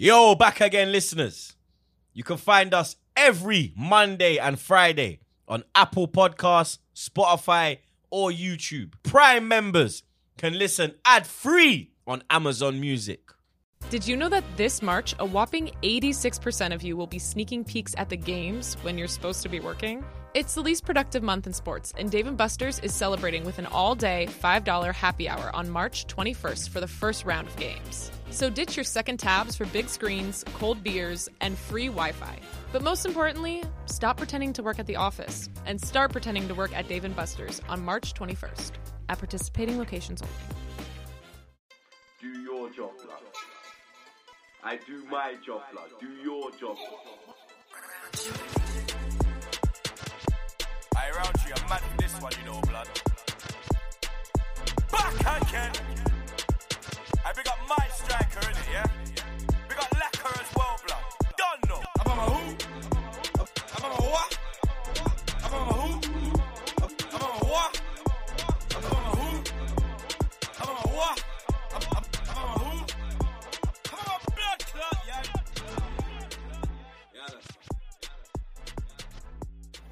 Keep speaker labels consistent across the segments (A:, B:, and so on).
A: Yo, back again, listeners. You can find us every Monday and Friday on Apple Podcasts, Spotify, or YouTube. Prime members can listen ad free on Amazon Music.
B: Did you know that this March, a whopping 86% of you will be sneaking peeks at the games when you're supposed to be working? It's the least productive month in sports, and Dave & Buster's is celebrating with an all-day $5 happy hour on March 21st for the first round of games. So ditch your second tabs for big screens, cold beers, and free Wi-Fi. But most importantly, stop pretending to work at the office and start pretending to work at Dave & Buster's on March 21st at participating locations only.
C: Do your job, blood. I do my job, blood. Do your job.
D: I'm mad for this one, you know, blood. Back again. I big up my striker, innit, yeah?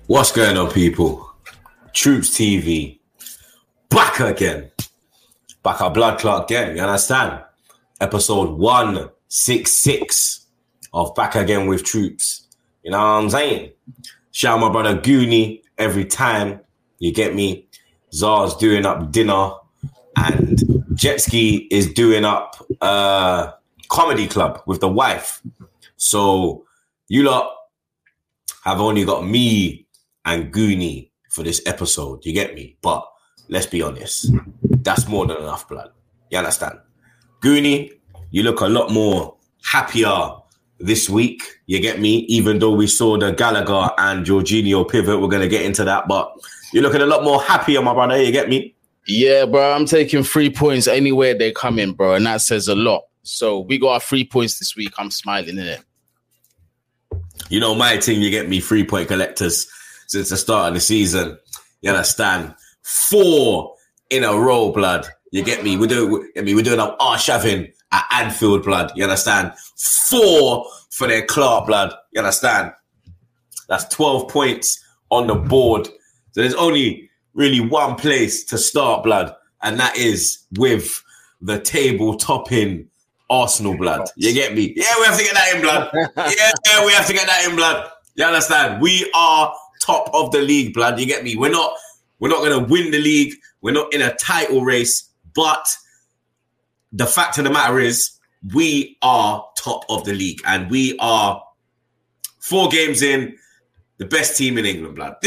E: What's going on, people? Troopz TV back again. Back our blood clot again. You understand? Episode 166 of Back Again with Troopz. You know what I'm saying? Shout out my brother Goonie every time. You get me? Czar's doing up dinner and Jetski is doing up uh comedy club with the wife. So you lot have only got me and Goonie for this episode. You get me? But let's be honest, that's more than enough blood. You understand? Goonie, you look a lot more happier this week. You get me? Even though we saw the Gallagher and Jorginho pivot, we're gonna get into that, but you're looking a lot more happier, my brother. You get me?
F: Yeah, bro, I'm taking three points anywhere they come in, bro, and that says a lot. So we got our three points this week. I'm smiling in it.
E: You know my team. You get me? Three point collectors since the start of the season. You understand? Four in a row, blood. You get me? We're doing. I mean, we're doing up Arshavin at Anfield, blood. You understand? Four for their Clark, blood. You understand? That's twelve points on the board. So there's only really one place to start, blood, and that is with the table topping Arsenal, blood. You get me? Yeah, we have to get that in, blood. yeah, we have to get that in, blood. You understand? We are top of the league, blood. You get me? We're not. We're not going to win the league. We're not in a title race, but the fact of the matter is, we are top of the league, and we are four games in, the best team in England, blood.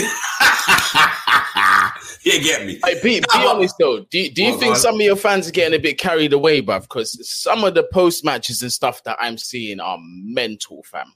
E: you get me?
F: Hey, Pete, be honest though. Do, you- do you think
E: man.
F: some of your fans are getting a bit carried away, bruv? Because some of the post matches and stuff that I'm seeing are mental, fam.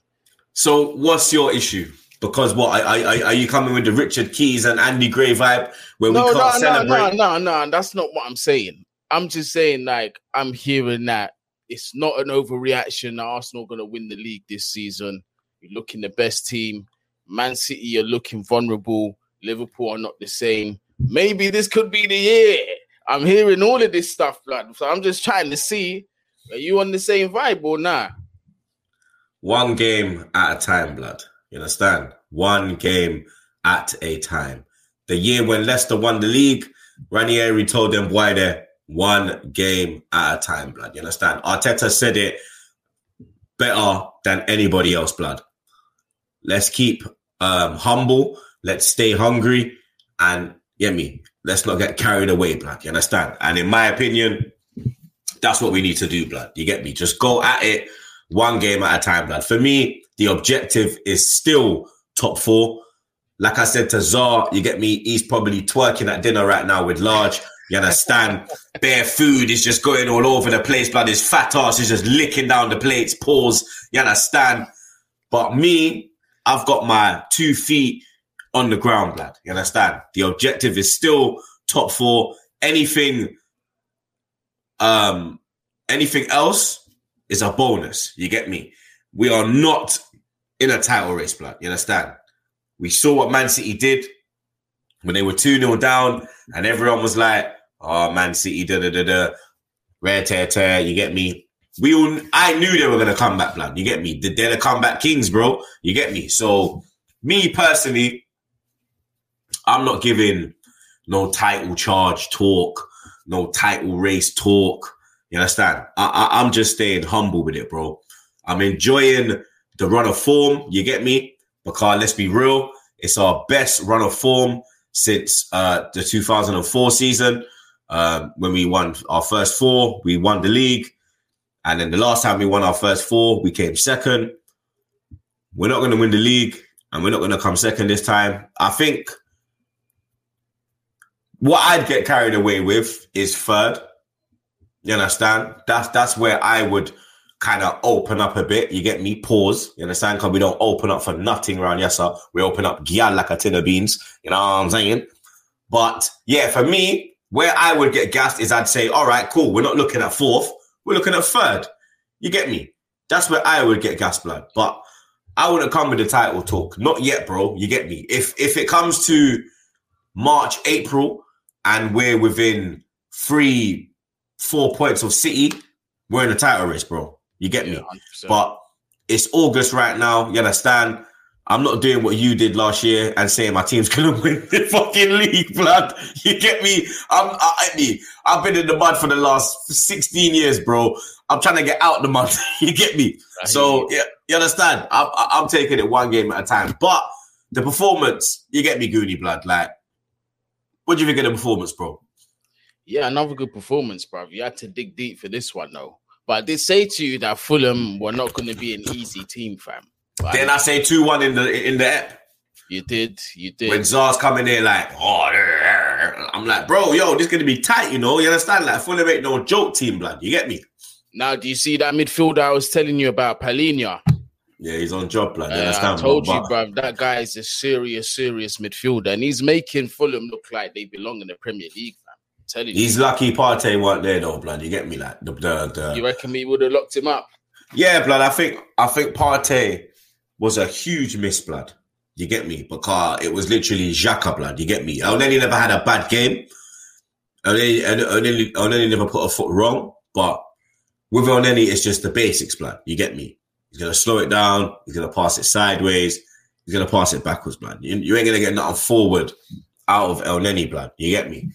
E: So, what's your issue? Because what are, are, are you coming with the Richard Keys and Andy Gray vibe where we can't
F: no, no,
E: celebrate?
F: no, no, no. That's not what I'm saying. I'm just saying, like, I'm hearing that it's not an overreaction. Arsenal going to win the league this season. You're looking the best team. Man City, you're looking vulnerable. Liverpool are not the same. Maybe this could be the year. I'm hearing all of this stuff, blood. So I'm just trying to see are you on the same vibe or not?
E: One game at a time, blood. You understand? One game at a time. The year when Leicester won the league, Ranieri told them why they're one game at a time, blood. You understand? Arteta said it better than anybody else, blood. Let's keep um, humble. Let's stay hungry. And get me, let's not get carried away, blood. You understand? And in my opinion, that's what we need to do, blood. You get me? Just go at it one game at a time, lad. For me, the objective is still top four. Like I said to Czar, you get me? He's probably twerking at dinner right now with large. You understand? Bare food is just going all over the place, blood. His fat ass is just licking down the plates. Pause. You understand? But me, I've got my two feet on the ground, lad. You understand? The objective is still top four. Anything, um, anything else is a bonus. You get me? We are not in a title race, blood. You understand? We saw what Man City did when they were 2 0 down, and everyone was like, oh, Man City, da da da da, rare tear tear. You get me? we all, I knew they were gonna come back, blood. You get me? They're the comeback kings, bro. You get me? So, me personally, I'm not giving no title charge talk, no title race talk. You understand? I, I, I'm just staying humble with it, bro. I'm enjoying the run of form. You get me? Because let's be real, it's our best run of form since uh, the 2004 season um, when we won our first four. We won the league, and then the last time we won our first four, we came second. We're not going to win the league, and we're not going to come second this time. I think what I'd get carried away with is third. You understand? That's that's where I would kind of open up a bit. You get me? Pause. You understand? Because we don't open up for nothing around sir. We open up gyal like a tin of beans. You know what I'm saying? But yeah, for me, where I would get gassed is I'd say, all right, cool. We're not looking at fourth. We're looking at third. You get me? That's where I would get gas blood. But I wouldn't come with the title talk. Not yet, bro. You get me? If if it comes to March, April, and we're within three, four points of City, we're in a title race, bro. You get me?
F: 100%.
E: But it's August right now. You understand? I'm not doing what you did last year and saying my team's gonna win the fucking league, blood. You get me? I'm, I, I mean, I've been in the mud for the last 16 years, bro. I'm trying to get out the mud. you get me? So yeah, you understand? I'm, I'm taking it one game at a time. But the performance, you get me, Goonie blood. Like, what do you think of the performance, bro?
F: Yeah, another good performance, bruv. You had to dig deep for this one, though. But I did say to you that Fulham were not going to be an easy team, fam. But
E: Then I say two one in the in the app.
F: you did, you did.
E: when Zars coming in like, oh, I'm like, bro, yo, this gonna be tight, you know? You understand? Like, Fulham ain't no joke team, blood. You get me?
F: now, do you see that midfielder I was telling you about, Palhinha?
E: Yeah, he's on job, blood. You
F: Uh, I told
E: bro?
F: you, bruv, that guy is a serious, serious midfielder, and he's making Fulham look like they belong in the Premier League, you.
E: He's lucky Partey weren't there though, blood. You get me? Like the the, the
F: You reckon we would have locked him up?
E: Yeah, blood. I think I think Partey was a huge miss, blood. You get me? Because it was literally Xhaka, blood. You get me? Only never had a bad game. Only never put a foot wrong. But with Elneny, it's just the basics, blood. You get me? He's gonna slow it down. He's gonna pass it sideways. He's gonna pass it backwards, blood. You, you ain't gonna get nothing forward out of El blood. You get me?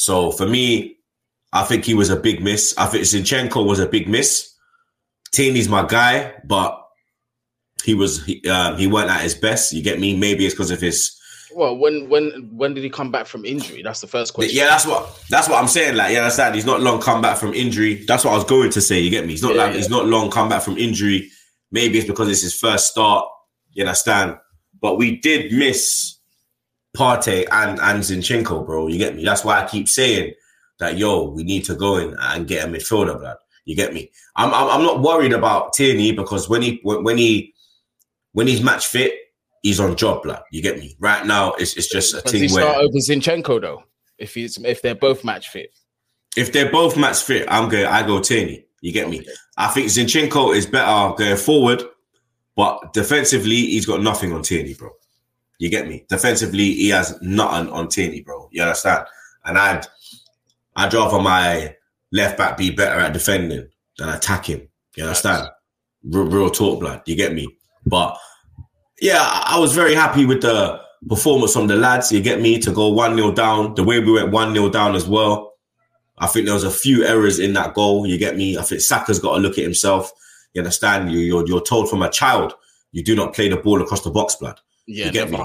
E: So for me, I think he was a big miss. I think Zinchenko was a big miss. Tierney's my guy, but he was he, um, he weren't at his best. You get me? Maybe it's because of his.
F: Well, when when when did he come back from injury? That's the first question.
E: Yeah, that's what that's what I'm saying. Like, yeah, that's that. He's not long come back from injury. That's what I was going to say. You get me? He's not
F: Yeah,
E: like
F: yeah.
E: he's not long come back from injury. Maybe it's because it's his first start. You understand? But we did miss Partey and and Zinchenko, bro. You get me? That's why I keep saying that. Yo, we need to go in and get a midfielder, blood. You get me? I'm I'm, I'm not worried about Tierney because when he when he when he's match fit, he's on job, blood. You get me? Right now, it's it's just a
F: Does he
E: thing where
F: start over Zinchenko though? If he's if they're both match fit.
E: if they're both match fit, I'm going. I go Tierney. You get me?
F: Okay.
E: I think Zinchenko is better going forward, but defensively, he's got nothing on Tierney, bro. You get me? Defensively, he has nothing on Tierney, bro. You understand? And I'd, I'd rather my left back be better at defending than attacking. You understand? Real, real talk, blood. You get me? But yeah, I I was very happy with the performance from the lads. You get me to go one 0 down. The way we went one 0 down as well. I think there was a few errors in that goal. You get me? I think Saka's got to look at himself. You understand? You, you're you're told from a child you do not play the ball across the box, blood.
F: Yeah,
E: you get me?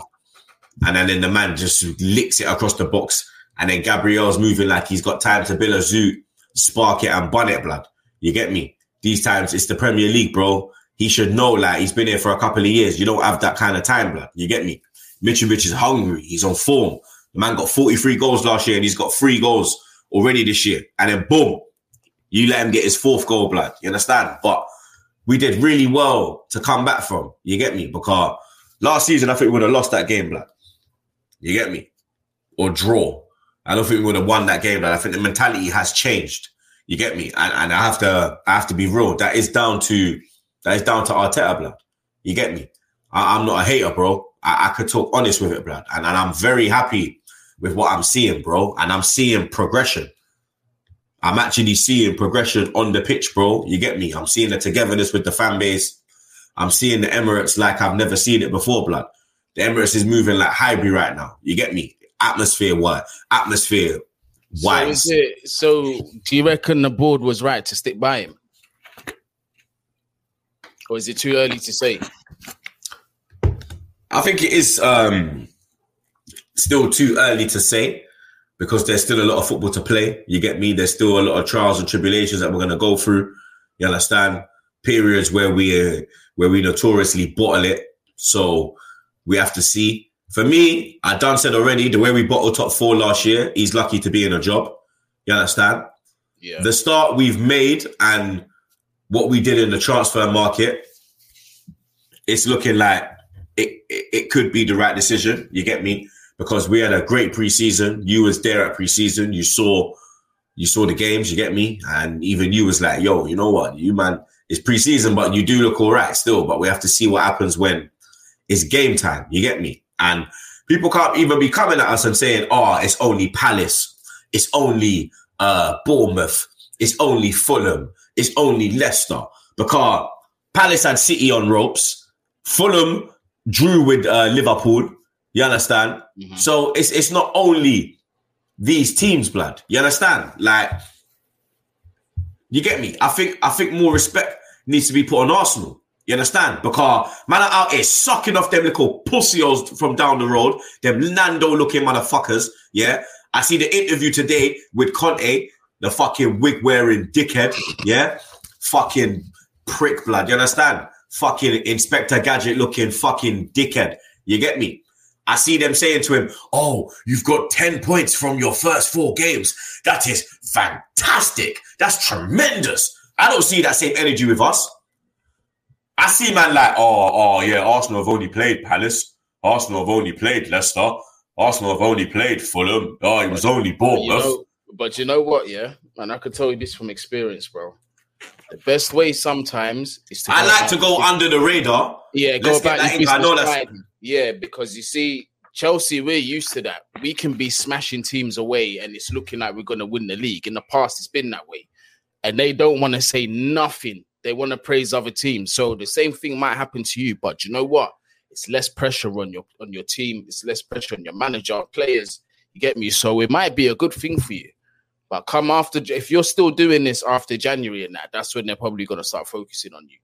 E: And then, then the man just licks it across the box. And then Gabriel's moving like he's got time to build a zoo, spark it and bun it, blood. You get me? These times it's the Premier League, bro. He should know, like, he's been here for a couple of years. You don't have that kind of time, blood. You get me? Mitrovic is hungry. He's on form. The man got 43 goals last year and he's got three goals already this year. And then boom, you let him get his fourth goal, blood. You understand? But we did really well to come back from. You get me? Because last season, I think we would have lost that game, blood. You get me? Or draw. I don't think we would have won that game, blood. I think the mentality has changed. You get me? And, and I have to, I have to be real. That is down to, that is down to Arteta, blood. You get me? I, I'm not a hater, bro. I, I could talk honest with it, blood. And, and I'm very happy with what I'm seeing, bro. And I'm seeing progression. I'm actually seeing progression on the pitch, bro. You get me? I'm seeing the togetherness with the fan base. I'm seeing the Emirates like I've never seen it before, blood. The Emirates is moving like Highbury right now. You get me? Atmosphere, what? Atmosphere,
F: So,
E: wise.
F: is it, so do you reckon the board was right to stick by him? Or is it too early to say?
E: I think it is um, still too early to say because there's still a lot of football to play. You get me? There's still a lot of trials and tribulations that we're going to go through. You understand? Periods where we uh, where we notoriously bottle it. So we have to see. For me, I done said already the way we bottled top four last year. He's lucky to be in a job. You understand?
F: Yeah.
E: the start we've made and what we did in the transfer market, it's looking like it, it, it could be the right decision. You get me? Because we had a great preseason. You was there at preseason. You saw you saw the games. You get me? And even you was like, "Yo, you know what? You man, it's preseason, but you do look all right still. But we have to see what happens when it's game time. You get me? And people can't even be coming at us and saying, "Oh, it's only Palace. It's only uh, Bournemouth. It's only Fulham. It's only Leicester." Because Palace had City on ropes. Fulham drew with uh, Liverpool. You understand?
F: Mhm.
E: So it's it's not only these teams, blood. You understand? Like, you get me? I think I think more respect needs to be put on Arsenal. You understand? Because man are out here sucking off them little pussios from down the road, them Nando looking motherfuckers. Yeah. I see the interview today with Conte, the fucking wig wearing dickhead. Yeah. Fucking prick blood. You understand? Fucking Inspector Gadget looking fucking dickhead. You get me? I see them saying to him, Oh, you've got 10 points from your first four games. That is fantastic. That's tremendous. I don't see that same energy with us. I see man like, oh, oh yeah, Arsenal have only played Palace. Arsenal have only played Leicester. Arsenal have only played Fulham. Oh, it was only
F: But you, know, but you know what, yeah? And I can tell you this from experience, bro. The best way sometimes is to
E: I like to go under the radar.
F: Yeah, go
E: Let's get
F: about your
E: in. I know that's-.
F: Yeah, because you see, Chelsea, we're used to that. We can be smashing teams away and it's looking like we're going to win the league. In the past, it's been that way. And they don't want to say nothing. They want to praise other teams. So the same thing might happen to you. But you know what? It's less pressure on your on your team. It's less pressure on your manager, players. You get me? So it might be a good thing for you. But come after, if you're still doing this after January and that, that's when they're probably going to start focusing on you.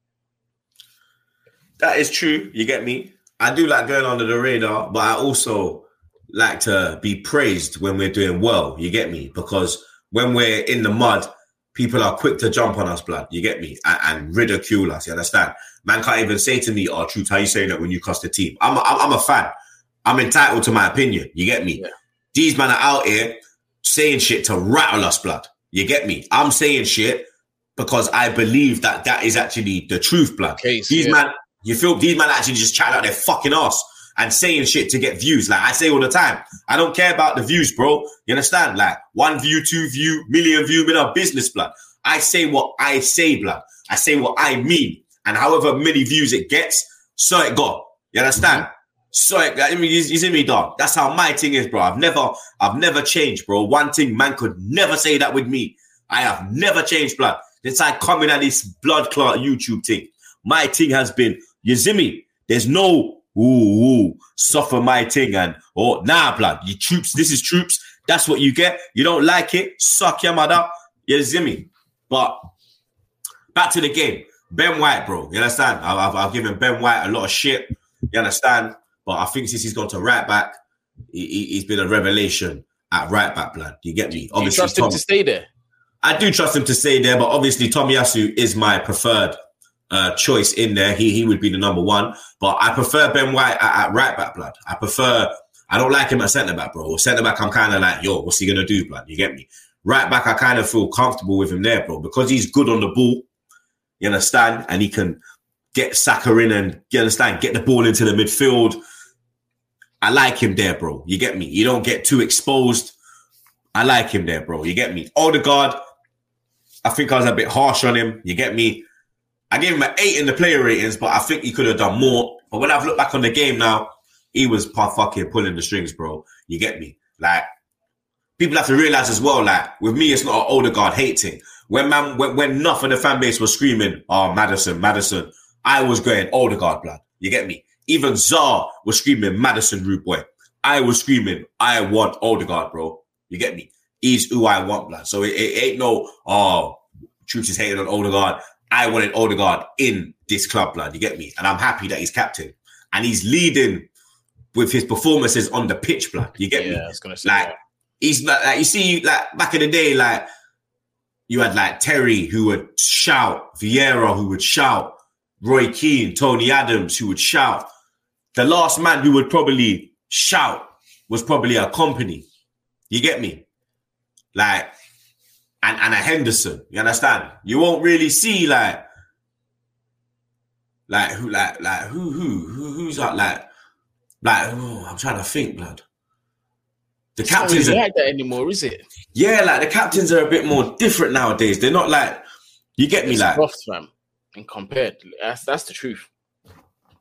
E: That is true. You get me? I do like going under the radar, but I also like to be praised when we're doing well. You get me? Because when we're in the mud, people are quick to jump on us, blood. You get me? And, and ridicule us. You understand? Man can't even say to me, "Oh, truth, how you saying that when you cost the team?" I'm a, I'm I'm a fan. I'm entitled to my opinion. You get me?
F: Yeah.
E: These men are out here saying shit to rattle us, blood. You get me? I'm saying shit because I believe that that is actually the truth, blood.
F: Case,
E: These
F: yeah.
E: man, you feel these man actually just chatting out their fucking ass and saying shit to get views. Like I say all the time, I don't care about the views, bro. You understand? Like one view, two view, million view, in our business, blood. I say what I say, blood. I say what I mean, and however many views it gets, so it got. You understand? Mm-hmm. So it, I mean, you, you see me, dog. That's how my thing is, bro. I've never, I've never changed, bro. One thing, man could never say that with me. I have never changed, blood. Since I come in at this blood clot YouTube thing, my thing has been, you see me? There's no ooh, ooh, suffer my thing and oh nah, blood. You troops, this is troops. That's what you get. You don't like it, suck your mother. You see me? But back to the game. Ben White, bro. You understand? I've, I've, I've given Ben White a lot of shit. You understand? But I think since he's gone to right back, he, he, he's been a revelation at right back, blood. You get me?
F: Do you trust him
E: Tom-
F: to stay there?
E: I do trust him to stay there, but obviously Tomiyasu is my preferred uh, choice in there. He he would be the number one, but I prefer Ben White at, at right back, blood. I prefer. I don't like him at centre back, bro. Centre back, I'm kind of like, yo, what's he gonna do, blood? You get me? Right back, I kind of feel comfortable with him there, bro, because he's good on the ball. You understand, and he can get Saka in and you understand, get the ball into the midfield. I like him there, bro. You get me? You don't get too exposed. I like him there, bro. You get me? Odegaard, I think I was a bit harsh on him. You get me? I gave him an eight in the player ratings, but I think he could have done more. But when I've looked back on the game now, he was fucking pulling the strings, bro. You get me? Like people have to realize as well, like with me, it's not an Odegaard hating. When man, when, when enough of the fan base was screaming, "Oh, Madison, Madison," I was going Odegaard blood. You get me? Even Czar was screaming, "Madison, rude boy." I was screaming, "I want Odegaard, bro." You get me? He's who I want, blood. So it, it ain't no, oh, Troopz is hating on Odegaard. I wanted Odegaard in this club, blood. You get me? And I'm happy that he's captain and he's leading with his performances on the pitch, blood. You get
F: Yeah,
E: me?
F: I was gonna say
E: Like
F: that.
E: he's like, like you see, like back in the day, like you had like Terry who would shout, Vieira who would shout, Roy Keane, Tony Adams who would shout. The last man who would probably shout was probably a Kompany. You get me? Like, and, and a Henderson. You understand? You won't really see like, like who, like, like who, who, who who's that? Like, like oh, I'm trying to think, blood. The
F: It's
E: captains,
F: really
E: are,
F: like that anymore, is it?
E: yeah, like the captains are a bit more different nowadays. They're not like, you get me,
F: It's
E: like,
F: soft, fam. And compared, that's that's the truth.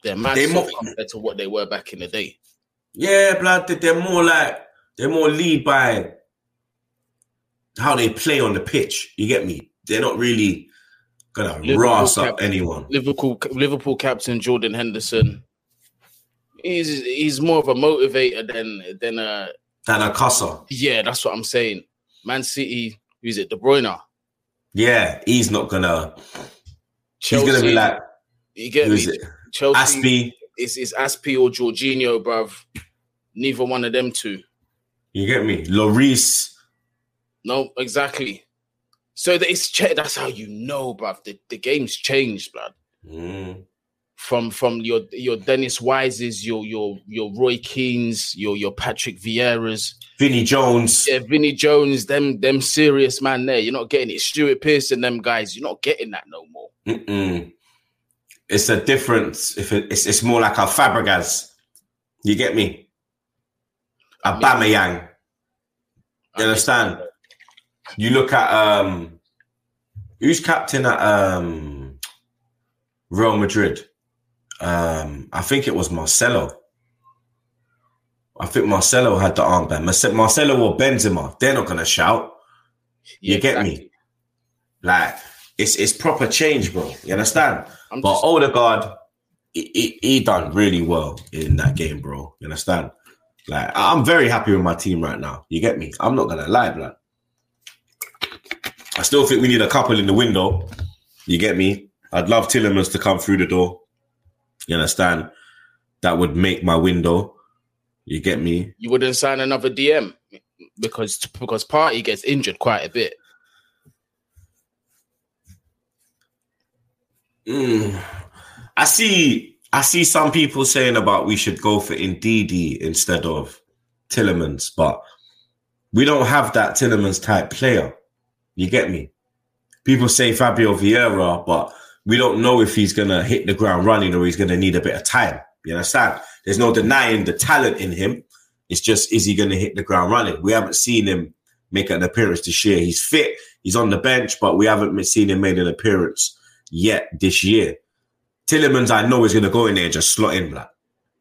F: They're mad
E: They
F: soft
E: mo-
F: compared to what they were back in the day.
E: Yeah, blood. They're more like they're more lead by how they play on the pitch. You get me? They're not really gonna
F: Liverpool
E: ras up anyone.
F: Liverpool Liverpool captain Jordan Henderson. He's he's more of a motivator than than a
E: Than a cusser.
F: yeah. That's what I'm saying. Man City, who's it? De Bruyne.
E: Yeah, he's not gonna.
F: Chelsea,
E: he's gonna be like
F: you get me.
E: it?
F: Chelsea
E: Azpi.
F: is is Azpi or Jorginho, bruv. Neither one of them two.
E: You get me? Lloris.
F: No, exactly. So that it's that's how you know, bruv. The, the game's changed, blood.
E: Mm.
F: From from your your Dennis Wises, your your your Roy Keanes, your your Patrick Vieiras,
E: Vinny Jones.
F: yeah, Vinny Jones, them them serious man there. You're not getting it. Stuart Pearson, them guys, you're not getting that no more.
E: Mm-mm. It's a difference. If it, it's it's more like a Fabregas. You get me? A Aubameyang. You understand? You look at um who's captain at um Real Madrid? Um I think it was Marcelo. I think Marcelo had the armband. Marcelo or Benzema, they're not gonna shout. You
F: Yeah,
E: get me? Like it's it's proper change, bro. You understand?
F: I'm
E: But
F: just-
E: Odegaard, he, he, he done really well in that game, bro. You understand? Like I'm very happy with my team right now. You get me? I'm not gonna lie, blood. I still think we need a couple in the window. You get me? I'd love Tielemans to come through the door. You understand? That would make my window. You get me?
F: you wouldn't sign another DM because because Partey gets injured quite a bit.
E: Mm. I see. I see some people saying about we should go for Ndidi instead of Tielemans, but we don't have that Tielemans type player. You get me? People say Fabio Vieira, but we don't know if he's gonna hit the ground running or he's gonna need a bit of time. You understand? There's no denying the talent in him. It's just is he gonna hit the ground running? We haven't seen him make an appearance this year. He's fit. He's on the bench, but we haven't seen him make an appearance yet this year. Tielemans, I know, is going to go in there and just slot in, blood.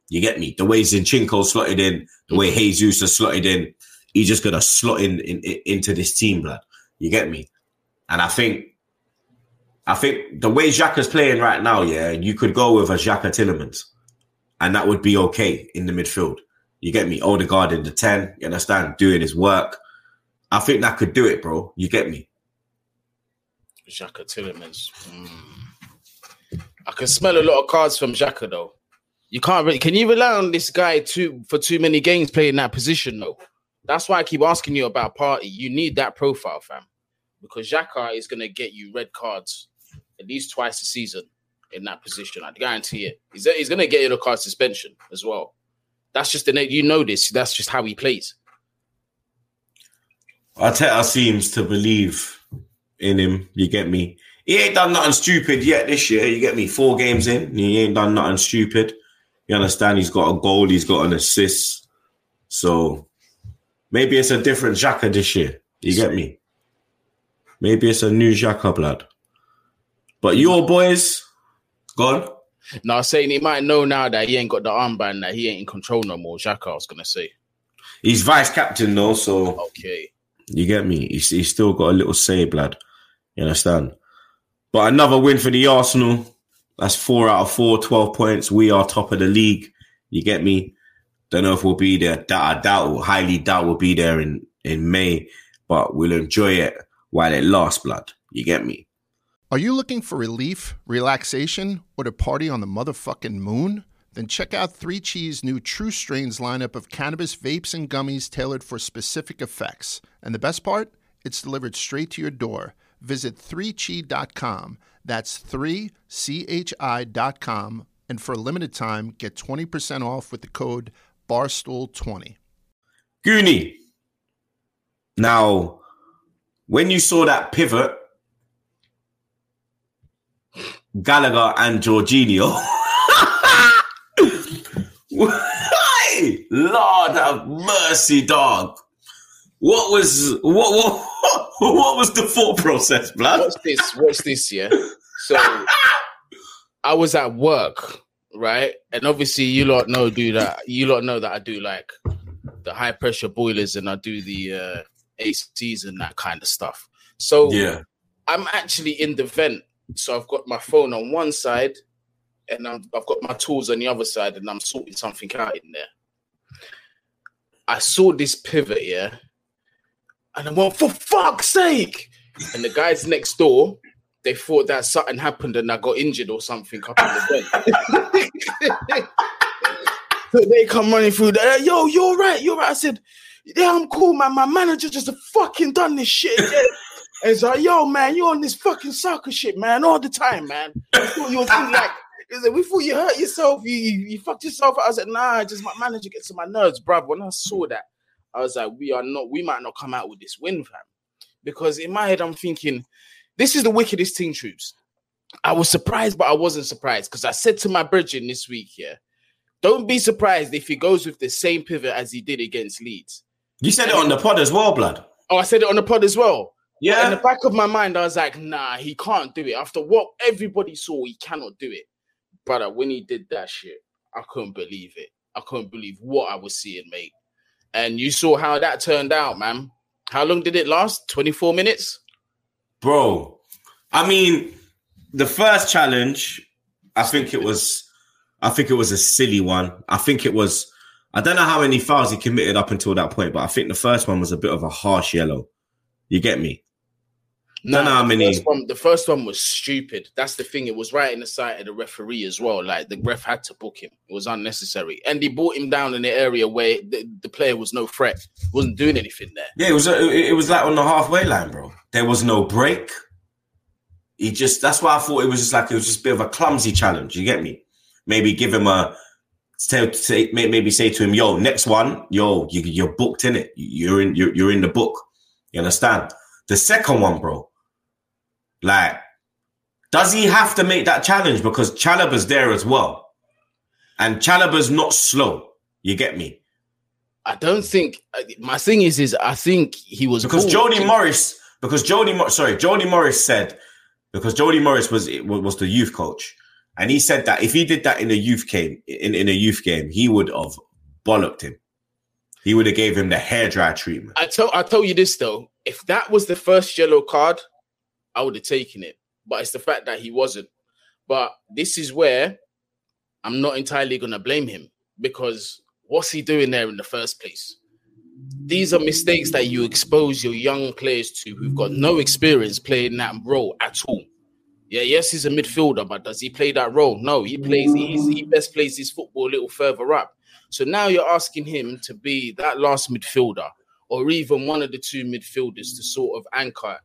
E: You get me? The way Zinchenko slotted in, the way mm-hmm. Jesus has slotted in, he's just going to slot in, in, in- into this team, blood. You get me? And I think, I think the way Xhaka's playing right now, yeah, you could go with a Xhaka Tielemans, and that would be okay in the midfield. You get me? Odegaard in the 10, you understand? Doing his work. I think that could do it, bro. You get me?
F: Xhaka Tielemans. Mm. I can smell a lot of cards from Xhaka though. You can't really, can you rely on this guy too for too many games playing that position though? That's why I keep asking you about Partey. You need that profile, fam, because Xhaka is gonna get you red cards at least twice a season in that position. I guarantee it. He's, he's gonna get you a card suspension as well. That's just the you know this. That's just how he plays.
E: Arteta seems to believe in him. You get me? He ain't done nothing stupid yet this year. You get me? Four games in, he ain't done nothing stupid. You understand? He's got a goal. He's got an assist. So maybe it's a different Xhaka this year. You get me? Maybe it's a new Xhaka blood. But your boys, gone.
F: Now saying he might know now that he ain't got the armband that he ain't in control no more. Xhaka, I was gonna say.
E: He's vice captain though, so
F: Okay.
E: You get me? He's, he's still got a little say, blood. You understand? But another win for the Arsenal. That's four out of four, 12 points. We are top of the league. You get me? Don't know if we'll be there. I doubt, highly doubt we'll be there in, in May, but we'll enjoy it while it lasts, blood. You get me?
G: Are you looking for relief, relaxation, or to party on the motherfucking moon? Then check out 3CHI's new True Strains lineup of cannabis vapes and gummies tailored for specific effects. And the best part? It's delivered straight to your door. Visit 3chi.com. That's 3chi.com. And for a limited time, get 20% off with the code BARSTOOL20.
E: Goonie. Now, when you saw that pivot, Gallagher and Jorginho. Lord have mercy, dog. What was what what, what was the thought process, blood?
F: What's this? What's this? Yeah. So I was at work, right? And obviously, you lot know, do that. You lot know that I do like the high pressure boilers, and I do the uh, ACs and that kind of stuff. So
E: Yeah.
F: I'm actually in the vent. So I've got my phone on one side and I'm, I've got my tools on the other side and I'm sorting something out in there. I saw this pivot, yeah. And I went, for fuck's sake. And the guys next door, they thought that something happened and I got injured or something up in the vent. so they come running through there. Yo, you're right, you're right. I said, Yeah, I'm cool, man. My manager just fucking done this shit. And it's like, yo, man, you on this fucking soccer shit, man, all the time, man. Thought you was like, we thought you hurt yourself, you, you you fucked yourself. I was like, nah, just my manager gets to my nerves, bruv. When I saw that, I was like, we are not, we might not come out with this win, fam. Because in my head, I'm thinking, this is the wickedest team troops. I was surprised, but I wasn't surprised because I said to my brethren this week, yeah, don't be surprised if he goes with the same pivot as he did against Leeds.
E: You said it on the pod as well, blood.
F: Oh, I said it on the pod as well. Yeah. In the back of my mind, I was like, nah, he can't do it. After what everybody saw, he cannot do it. Brother, when he did that shit, I couldn't believe it. I couldn't believe what I was seeing, mate. And you saw how that turned out, man. How long did it last? 24 minutes?
E: Bro, I mean, the first challenge, I think it was, I think it was a silly one. I think it was, I don't know how many fouls he committed up until that point, but I think the first one was a bit of a harsh yellow. You get me? Don't know how
F: the
E: many-
F: First one, the first one was stupid. That's the thing. It was right in the sight of the referee as well. Like the ref had to book him. It was unnecessary. And he brought him down in the area where the, the player was no threat. wasn't doing anything there.
E: Yeah, it was, it, it was like on the halfway line, bro. There was no break. He just, that's why I thought it was just like, it was just a bit of a clumsy challenge. You get me? Maybe give him a, say, say maybe say to him, yo, next one, yo, you, you're booked in it. You're in, you're, you're in the book. You understand? The second one, bro, like, does he have to make that challenge? Because Chalobah's there as well. And Chalobah's not slow. You get me?
F: I don't think my thing is is I think he was
E: because Jody Morris, because Jody, sorry, Jody Morris said, because Jody Morris was was the youth coach, and he said that if he did that in a youth game, in, in a youth game, he would have bollocked him. He would have gave him the hairdryer treatment.
F: I tell I tell you this though, if that was the first yellow card, I would have taken it. But it's the fact that he wasn't. But this is where I'm not entirely gonna blame him because what's he doing there in the first place? These are mistakes that you expose your young players to who've got no experience playing that role at all. Yeah, yes, he's a midfielder, but does he play that role? No, he plays. He's, he best plays his football a little further up. So now you're asking him to be that last midfielder, or even one of the two midfielders to sort of anchor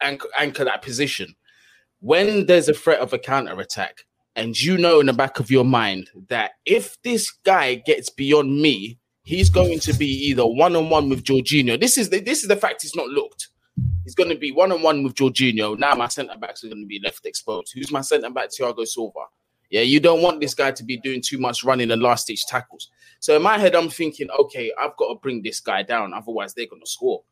F: anchor, anchor that position. When there's a threat of a counter attack, and you know in the back of your mind that if this guy gets beyond me, he's going to be either one on one with Jorginho. This is the, this is the fact he's not looked. He's going to be one on one with Jorginho. Now my centre backs are going to be left exposed. Who's my centre back? Thiago Silva. Yeah, you don't want this guy to be doing too much running and last ditch tackles. So in my head, I'm thinking, okay, I've got to bring this guy down, otherwise they're going to score.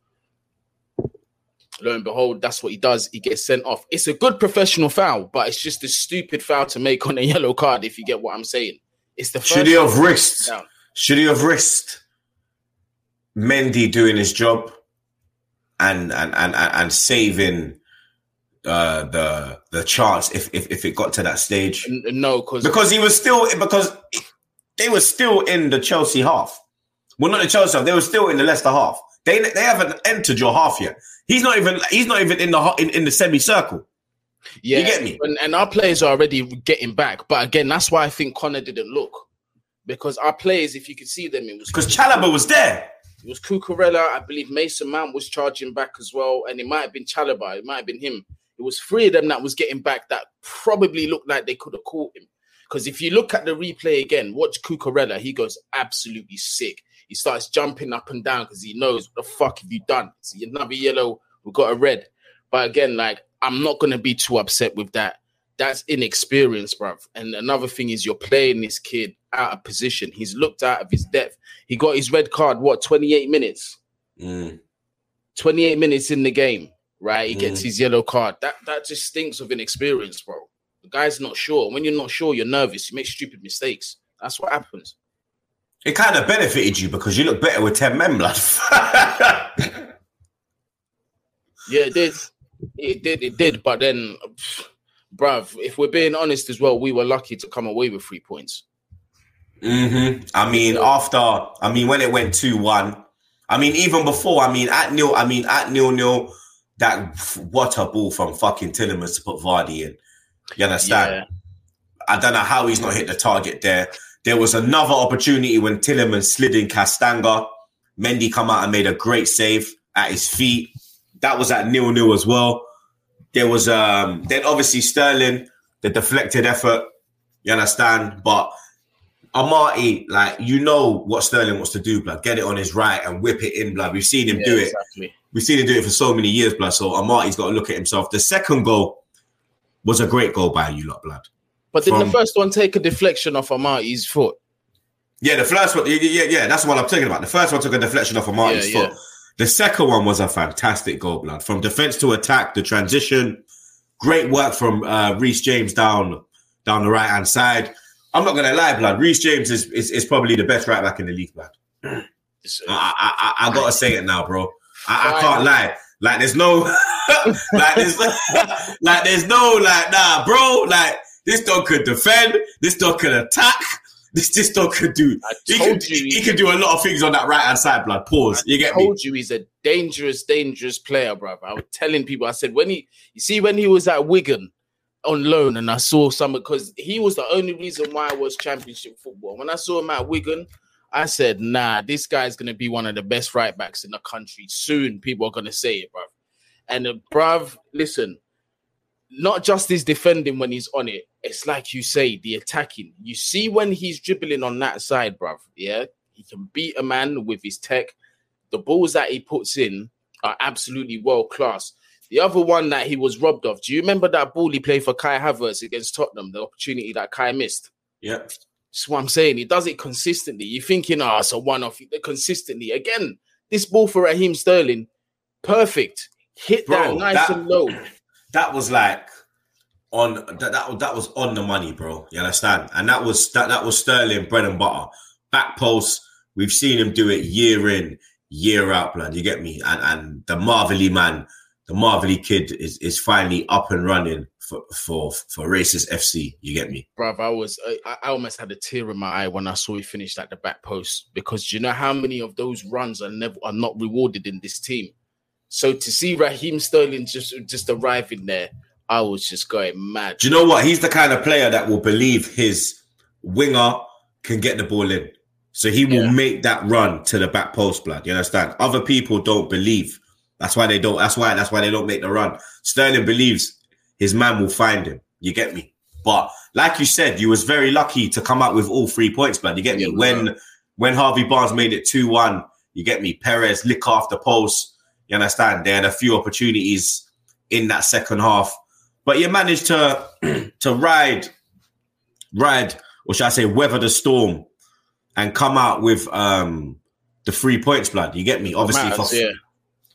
F: Lo and behold, that's what he does. He gets sent off. It's a good professional foul, but it's just a stupid foul to make on a yellow card. If you get what I'm saying, it's the
E: Should he have risked? Should he have risked Mendy doing his job and and and and, saving uh, the the chance if, if if it got to that stage
F: no, because
E: because he was still because they were still in the Chelsea half. Well, not the Chelsea half. They were still in the Leicester half. They they haven't entered your half yet. He's not even he's not even in the in, in the semicircle.
F: yeah,
E: you get me?
F: And, and our players are already getting back. But again, that's why I think Conor didn't look because our players, if you could see them, it was
E: Because Chalobah was there.
F: It was Cucurella. I believe Mason Mount was charging back as well, and it might have been Chalobah. It might have been him. It was three of them that was getting back that probably looked like they could have caught him. Because if you look at the replay again, watch Cucurella. He goes absolutely sick. He starts jumping up and down because he knows what the fuck have you done? See another yellow. We got a red. But again, like I'm not gonna be too upset with that. That's inexperience, bruv. And another thing is you're playing this kid out of position. He's looked out of his depth. He got his red card, what, 28 minutes?
E: Mm.
F: 28 minutes in the game, right? He gets
E: Mm.
F: his yellow card. That that just stinks of inexperience, bro. The guy's not sure. When you're not sure, you're nervous. You make stupid mistakes. That's what happens.
E: It kind of benefited you because you look better with ten men, blood.
F: Yeah, it did. It did. It did. But then, pff, bruv, if we're being honest as well, we were lucky to come away with three points.
E: Hmm I mean, after I mean, when it went two one, I mean, even before, I mean, at nil, I mean, at nil nil, that what a ball from fucking Tielemans to put Vardy in. You understand?
F: Yeah.
E: I don't know how he's not hit the target there. There was another opportunity when Tielemans slid in Castagne. Mendy come out and made a great save at his feet. That was at nil nil as well. There was um then obviously Sterling, the deflected effort. You understand? But Amartey, like you know what Sterling wants to do, blood. Get it on his right and whip it in, blood. We've seen him
F: Yeah,
E: do it.
F: Exactly.
E: We've seen him do it for so many years, blood. So Amartey's got to look at himself. The second goal was a great goal by you lot, blood.
F: But did
E: From-
F: the first one take a deflection off Amartey's foot?
E: Yeah, the first one, yeah, yeah, yeah, that's what I'm talking about. The first one took a deflection off of Martin's
F: Yeah, yeah.
E: foot. The second one was a fantastic goal, blood. From defense to attack, the transition, great work from uh, Reece James down down the right hand side. I'm not gonna lie, blood. Reece James is, is is probably the best right back in the league, blood. I, I, I, I gotta say it now, bro. I, I can't lie. Like there's no, like there's, like there's no, like nah, bro. Like this dog could defend. This dog could attack. This this dog could do.
F: I
E: He
F: told
E: could,
F: you
E: he could do a lot of things on that right hand side. Blood. Pause. You get me?
F: told you he's a dangerous, dangerous player, bro. I was telling people, I said when he, you see, when he was at Wigan on loan, and I saw some because he was the only reason why I was Championship football. When I saw him at Wigan, I said, nah, this guy's gonna be one of the best right backs in the country. Soon, people are gonna say it, bro. And uh, bruv, listen, not just his defending when he's on it. It's like you say, the attacking. You see when he's dribbling on that side, bruv. Yeah, he can beat a man with his tech. The balls that he puts in are absolutely world class. The other one that he was robbed of. Do you remember that ball he played for Kai Havertz against Tottenham? The opportunity that Kai missed.
E: Yeah.
F: That's what I'm saying. He does it consistently. You're thinking, oh, it's a one off. Consistently. Again, this ball for Raheem Sterling, perfect. Hit that nice
E: that-
F: and low.
E: That was like on that, that that was on the money, bro. You understand? And that was that that was Sterling bread and butter. Back post. We've seen him do it year in, year out, blood. You get me? And and the Marvelly man, the Marvelly kid is is finally up and running for for for Racist FC. You get me?
F: Bruv, I was I, I almost had a tear in my eye when I saw he finished at the back post because you know how many of those runs are never are not rewarded in this team. So to see Raheem Sterling just just arriving there, I was just going mad.
E: Do you know what? He's the kind of player that will believe his winger can get the ball in. So he will
F: Yeah.
E: make that run to the back post, blood. You understand? Other people don't believe. That's why they don't. That's why. That's why they don't make the run. Sterling believes his man will find him. You get me? But like you said, you was very lucky to come out with all three points, blood. You get me?
F: Yeah,
E: when when Harvey Barnes made it two one, you get me? Perez lick off the post. You understand? They had a few opportunities in that second half, but you managed to to ride, ride, or should I say, weather the storm, and come out with um the three points. Blood, you get me? Obviously,
F: Matters,
E: for,
F: yeah.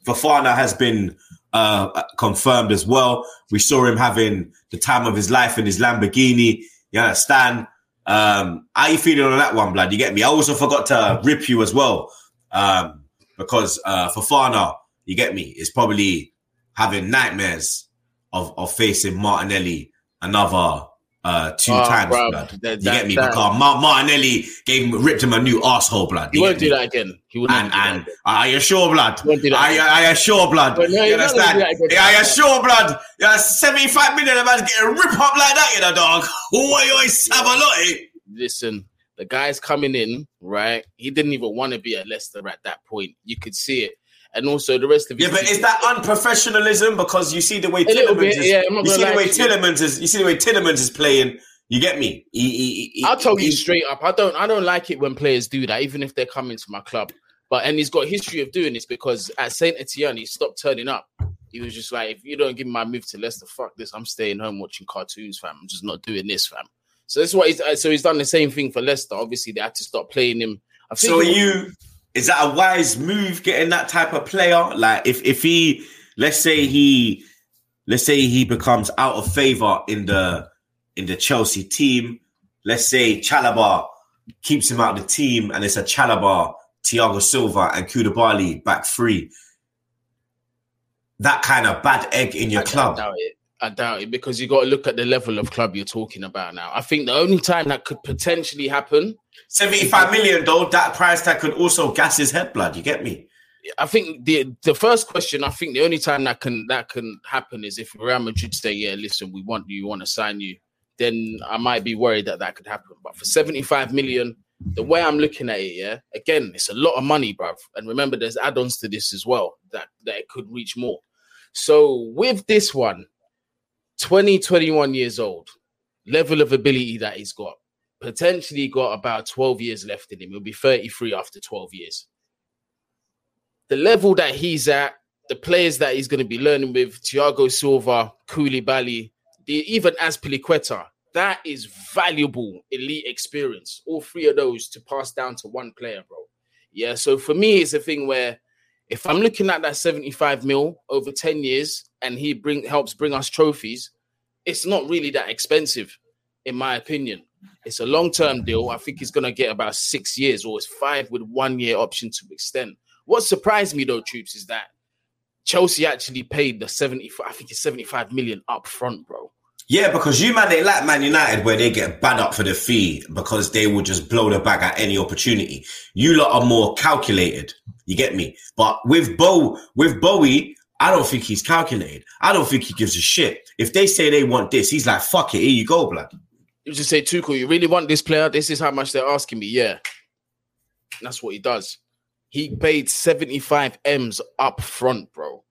E: Fofana has been uh, confirmed as well. We saw him having the time of his life in his Lamborghini. You understand? Um, how you feeling on that one, blood? You get me? I also forgot to rip you as well um, because uh, Fofana you get me, is probably having nightmares of, of facing Martinelli another uh, two
F: Oh,
E: times,
F: bruv,
E: blood.
F: that-
E: you get me?
F: that-
E: because Mar- Martinelli gave him, ripped him a new asshole, blood.
F: He
E: You
F: won't do that again. He not
E: And
F: that
E: and
F: again.
E: are you blood?
F: Won't do that
E: Are you, are you sure, blood?
F: No,
E: you
F: he's not gonna
E: understand?
F: do that again.
E: Yeah, are you sure, blood? Yeah, 75 million, a man's getting rip up like that, you know, dog. Who you always have a lot, eh?
F: listen, the guy's coming in, right? He didn't even want to be at Leicester at that point. You could see it. And also the rest of
E: it,
F: Yeah,
E: but is that unprofessionalism? Because you see the way Tielemans
F: bit,
E: is,
F: yeah,
E: you see the way
F: you.
E: Tielemans is, you see the way Tielemans is playing. You get me? He, he, he,
F: I'll tell you straight up, I don't I don't like it when players do that, even if they're coming to my club. But and he's got a history of doing this because at Saint Etienne he stopped turning up. He was just like, if you don't give me my move to Leicester, fuck this. I'm staying home watching cartoons, fam. I'm just not doing this, fam. So that's what he's uh, so he's done the same thing for Leicester. Obviously, they had to stop playing him.
E: So you? Is that a wise move? Getting that type of player, like if if he, let's say he, let's say he becomes out of favor in the in the Chelsea team. Let's say Chalobah keeps him out of the team, and it's a Chalobah, Thiago Silva, and Koulibaly back three. That kind of bad egg in your
F: I
E: club.
F: doubt it. I doubt it because you got to look at the level of club you're talking about now. I think the only time that could potentially happen,
E: 75 million though, that price tag could also gas his head blood. You get me?
F: I think the the first question, I think the only time that can that can happen is if Real Madrid say, "Yeah, listen, we want you, we want to sign you," then I might be worried that that could happen. But for 75 million, the way I'm looking at it, yeah, again, it's a lot of money, bruv. And remember, there's add-ons to this as well that that it could reach more. So with this one, 20, 21 years old, level of ability that he's got, potentially got about 12 years left in him. He'll be 33 after 12 years. The level that he's at, the players that he's going to be learning with, Thiago Silva, Koulibaly, the, even Azpilicueta, that is valuable elite experience. All three of those to pass down to one player, bro. Yeah, so for me, it's a thing where if I'm looking at that 75 mil over 10 years and he bring helps bring us trophies, it's not really that expensive, in my opinion. It's a long-term deal. I think he's gonna get about six years or it's five with one year option to extend. What surprised me though, Troopz, is that Chelsea actually paid the 70, I think it's 75 million up front, bro.
E: Yeah, because you man, they like Man United where they get bad up for the fee because they will just blow the bag at any opportunity. You lot are more calculated. You get me? But with Bo, with Boehly, I don't think he's calculated. I don't think he gives a shit. If they say they want this, he's like, fuck it, here you go, blood.
F: You just say, Tuchel, you really want this player? This is how much they're asking me. Yeah. That's what he does. He paid 75 M's up front, bro.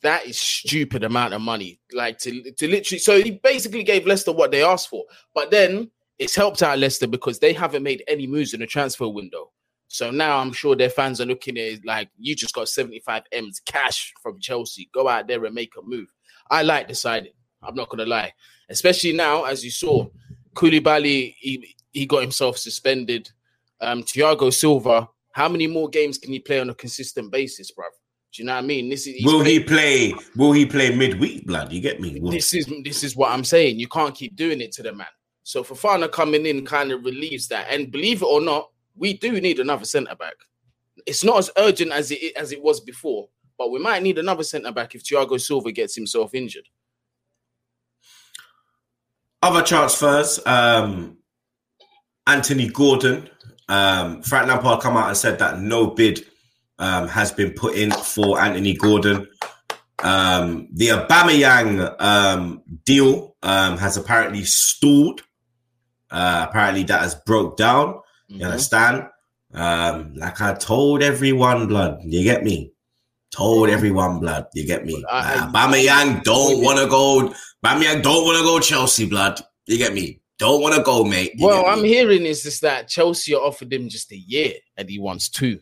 F: That is stupid amount of money. Like to, to literally so he basically gave Leicester what they asked for. But then it's helped out Leicester because they haven't made any moves in the transfer window. So now I'm sure their fans are looking at it like you just got 75 M's cash from Chelsea. Go out there and make a move. I like deciding. I'm not gonna lie. Especially now, as you saw, Koulibaly, he, he got himself suspended. Um, Thiago Silva, how many more games can he play on a consistent basis, bruv? Do you know what I mean? This is
E: Will he play? Will he play midweek, blood? You get me? Will-
F: this is this is what I'm saying. You can't keep doing it to the man. So Fofana coming in kind of relieves that. And believe it or not, we do need another centre back. It's not as urgent as it as it was before, but we might need another centre back if Thiago Silva gets himself injured.
E: Other transfers, um, Anthony Gordon. Um, Frank Lampard come out and said that no bid um, has been put in for Anthony Gordon. Um, the Aubameyang um, deal um, has apparently stalled. Uh, apparently, that has broke down. You
F: Mhm.
E: understand? Um, like I told everyone, blood. You get me? Told everyone, blood. You get me?
F: I- I-
E: Aubameyang don't want to go. Aubameyang don't want to go Chelsea, blood. You get me? Don't want to go, mate. You
F: Well, I'm hearing is just that Chelsea offered him just a year and he wants two.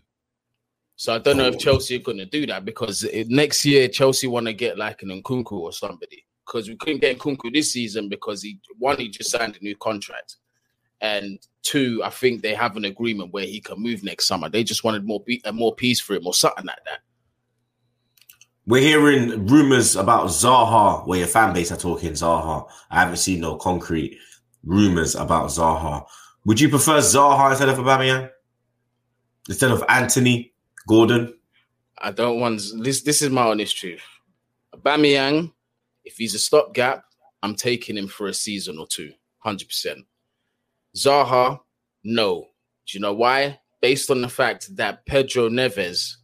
F: So I don't know if
E: Oh.
F: Chelsea are going to do that because it- next year Chelsea want to get like an Nkunku or somebody because we couldn't get Nkunku this season because he one he just signed a new contract and two I think they have an agreement where he can move next summer. They just wanted more pe- uh, more peace for him or something like that.
E: We're hearing rumors about Zaha, where your fan base are talking Zaha. I haven't seen no concrete rumors about Zaha. Would you prefer Zaha instead of Aubameyang? Instead of Anthony Gordon?
F: I don't want this. This is my honest truth. Bamiyang, if he's a stopgap, I'm taking him for a season or two, hundred percent. Zaha, no. Do you know why? Based on the fact that Pedro Neves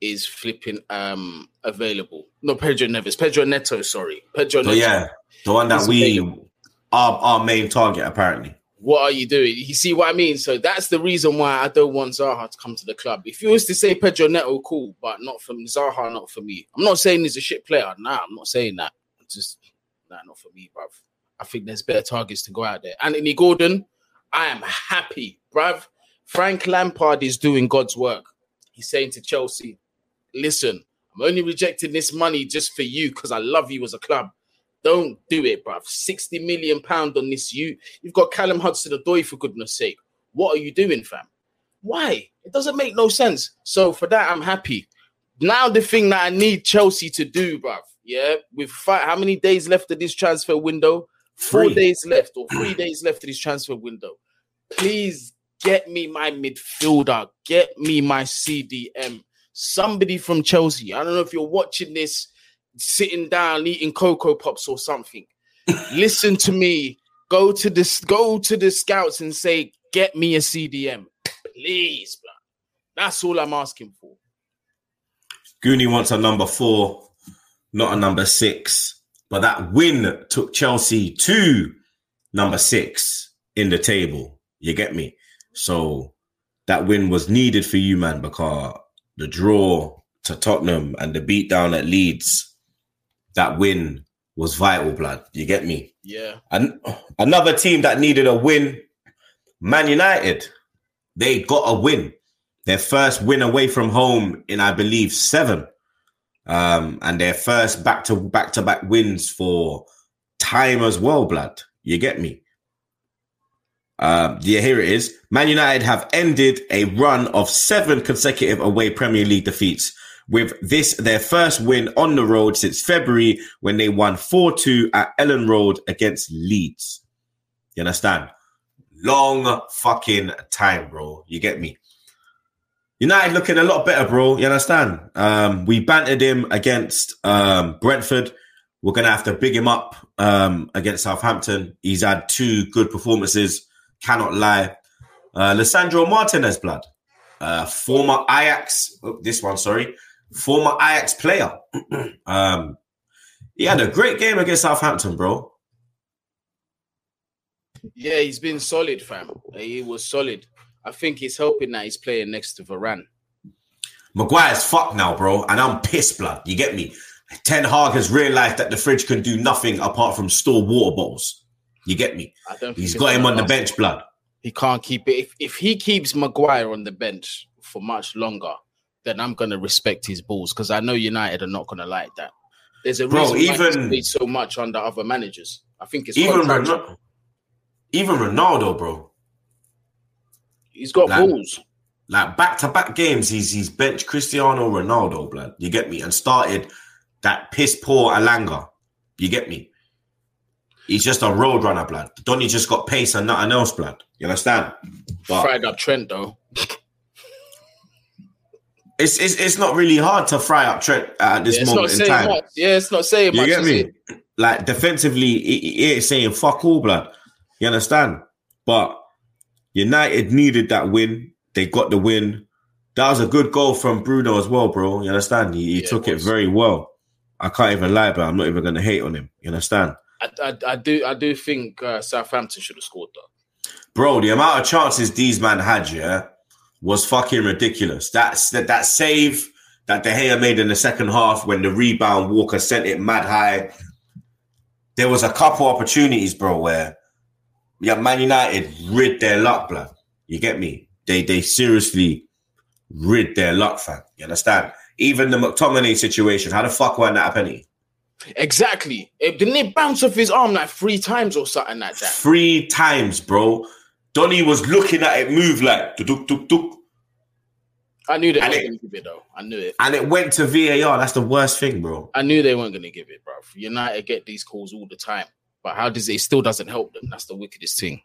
F: is flipping um available. No, Pedro Neves, Pedro Neto, sorry. Pedro Neto.
E: yeah, the one that we
F: available.
E: our our main target apparently.
F: What are you doing? You see what I mean? So that's the reason why I don't want Zaha to come to the club. If you was to say Pedro Neto, cool, but not from Zaha, not for me. I'm not saying he's a shit player. Nah, I'm not saying that. Just nah, not for me, bruv. I think there's better targets to go out there. Anthony Gordon, I am happy, bruv. Frank Lampard is doing God's work. He's saying to Chelsea, listen, I'm only rejecting this money just for you because I love you as a club. Don't do it, bruv. 60 million pound on this. You you've got Callum Hudson Odoi for goodness sake. What are you doing, fam? Why? It doesn't make no sense. So for that, I'm happy. Now the thing that I need Chelsea to do, bruv. Yeah, with five, how many days left of this transfer window? Four
E: Three.
F: days left, or three days left of this transfer window. Please get me my midfielder. Get me my CDM. Somebody from Chelsea. I don't know if you're watching this, sitting down eating cocoa pops or something. Listen to me. Go to this. Go to the scouts and say, "Get me a CDM, please." Bro. That's all I'm asking for.
E: Goonie wants a number four, not a number six. But that win took Chelsea to number six in the table. You get me? So that win was needed for you, man, because the draw to Tottenham and the beatdown at Leeds, that win was vital, blood. You get me?
F: Yeah.
E: And another team that needed a win, Man United. They got a win. Their first win away from home in, I believe, seven. Um, and their first back to back to back wins for time as well, blood. You get me? Um, yeah, here it is. Man United have ended a run of seven consecutive away Premier League defeats. With this, their first win on the road since February when they won 4 2 at Elland Road against Leeds. You understand? Long fucking time, bro. You get me? United looking a lot better, bro. You understand? Um, we bantered him against um, Brentford. We're gonna have to big him up um, against Southampton. He's had two good performances. Cannot lie. Uh, Lisandro Martinez, blood, uh, former Ajax. oh, this one, sorry, former Ajax player. um, he had a great game against Southampton, bro.
F: Yeah, he's been solid, fam. He was solid. I think he's helping that he's playing next to Varane.
E: Maguire's fucked now, bro, and I'm pissed, blood. You get me? Ten Hag has realized that the fridge can do nothing apart from store water bottles. You get me?
F: I don't. think
E: He's got him on the bench, blood.
F: He can't keep it. If if he keeps Maguire on the bench for much longer, then I'm gonna respect his balls because I know United are not gonna like that. There's a
E: Bro,
F: reason why he's
E: even-
F: played so much under other managers. I think it's
E: Even. Ronaldo, even Ronaldo, bro.
F: he's got
E: Like-
F: balls.
E: Like back to back games, he's he's benched Cristiano Ronaldo, blood. You get me? And started that piss poor Elanga. You get me? He's just a road runner, blood. Donny just got pace and nothing else, blood. You understand? But
F: Fried up Trent though.
E: it's, it's it's not really hard to fry up Trent at this
F: Yeah,
E: moment in time.
F: much. Yeah, it's not saying
E: You
F: much.
E: get me?
F: it?
E: Like defensively, he ain't saying fuck all, blood. You understand? But United needed that win. They got the win. That was a good goal from Bruno as well, bro. You understand? He, he
F: Yeah,
E: took it
F: was.
E: very well. I can't even lie, but I'm not even gonna hate on him. You understand?
F: I, I, do. I do think uh, Southampton should have scored though.
E: Bro, the amount of chances these man had, yeah, was fucking ridiculous. That's that that save that De Gea made in the second half when the rebound Walker sent it mad high. There was a couple opportunities, bro, where yeah, Man United rid their luck, blood. You get me? They they seriously rid their luck, fam. You understand? Even the McTominay situation, how the fuck went that a penny?
F: Exactly. It, didn't it bounce off his arm like three times or something like that?
E: Three times, bro. Donny was looking at it move like duk duk duk.
F: I knew they
E: And
F: weren't
E: it-
F: to give it though. I knew it.
E: And it went to VAR. That's the worst thing, bro.
F: I knew they weren't going to give it, bro. United get these calls all the time, but how does it? it still doesn't help them? That's the wickedest thing.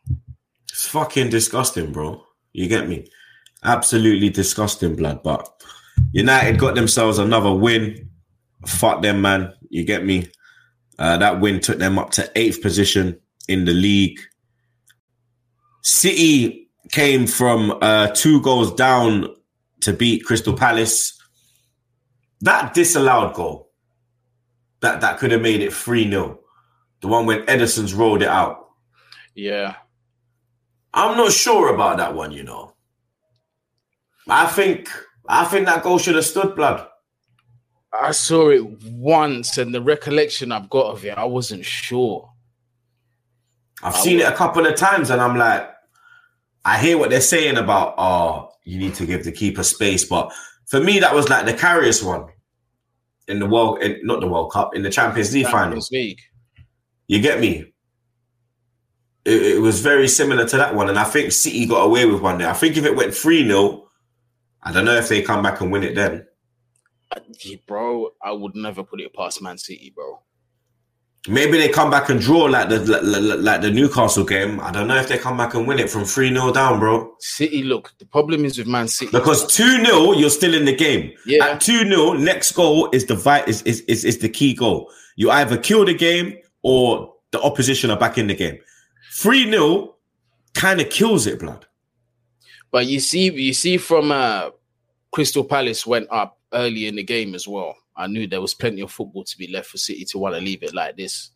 E: It's fucking disgusting, bro. You get me? Absolutely disgusting, blood. But United got themselves another win. Fuck them, man. You get me? Uh, that win took them up to eighth position in the league. City came from uh, two goals down to beat Crystal Palace. That disallowed goal, that, that could have made it 3 0. The one when Ederson's rolled it out.
F: Yeah.
E: I'm not sure about that one, you know. I think I think that goal should have stood blood.
F: I saw it once, and the recollection I've got of it, I wasn't sure.
E: I've seen it a couple of times, and I'm like, I hear what they're saying about, oh, you need to give the keeper space, but for me, that was like the Karius' one in the world, in, not the World Cup, in the Champions League final.
F: League.
E: You get me? It, it was very similar to that one, and I think City got away with one there. I think if it went 3 0, I don't know if they come back and win it then.
F: Bro, I would never put it past Man City, bro.
E: Maybe they come back and draw like the like, like- like the Newcastle game. I don't know if they come back and win it from 3 0 down, bro.
F: City, look, the problem is with Man City.
E: Because 2 0, you're still in the game.
F: Yeah.
E: At 2 0, next goal is the vi- is, is, is, is the key goal. You either kill the game or the opposition are back in the game. 3 0 kind of kills it, blood.
F: But you see, you see, from uh, Crystal Palace went up early in the game as well. I knew there was plenty of football to be left for City to want to leave it like this.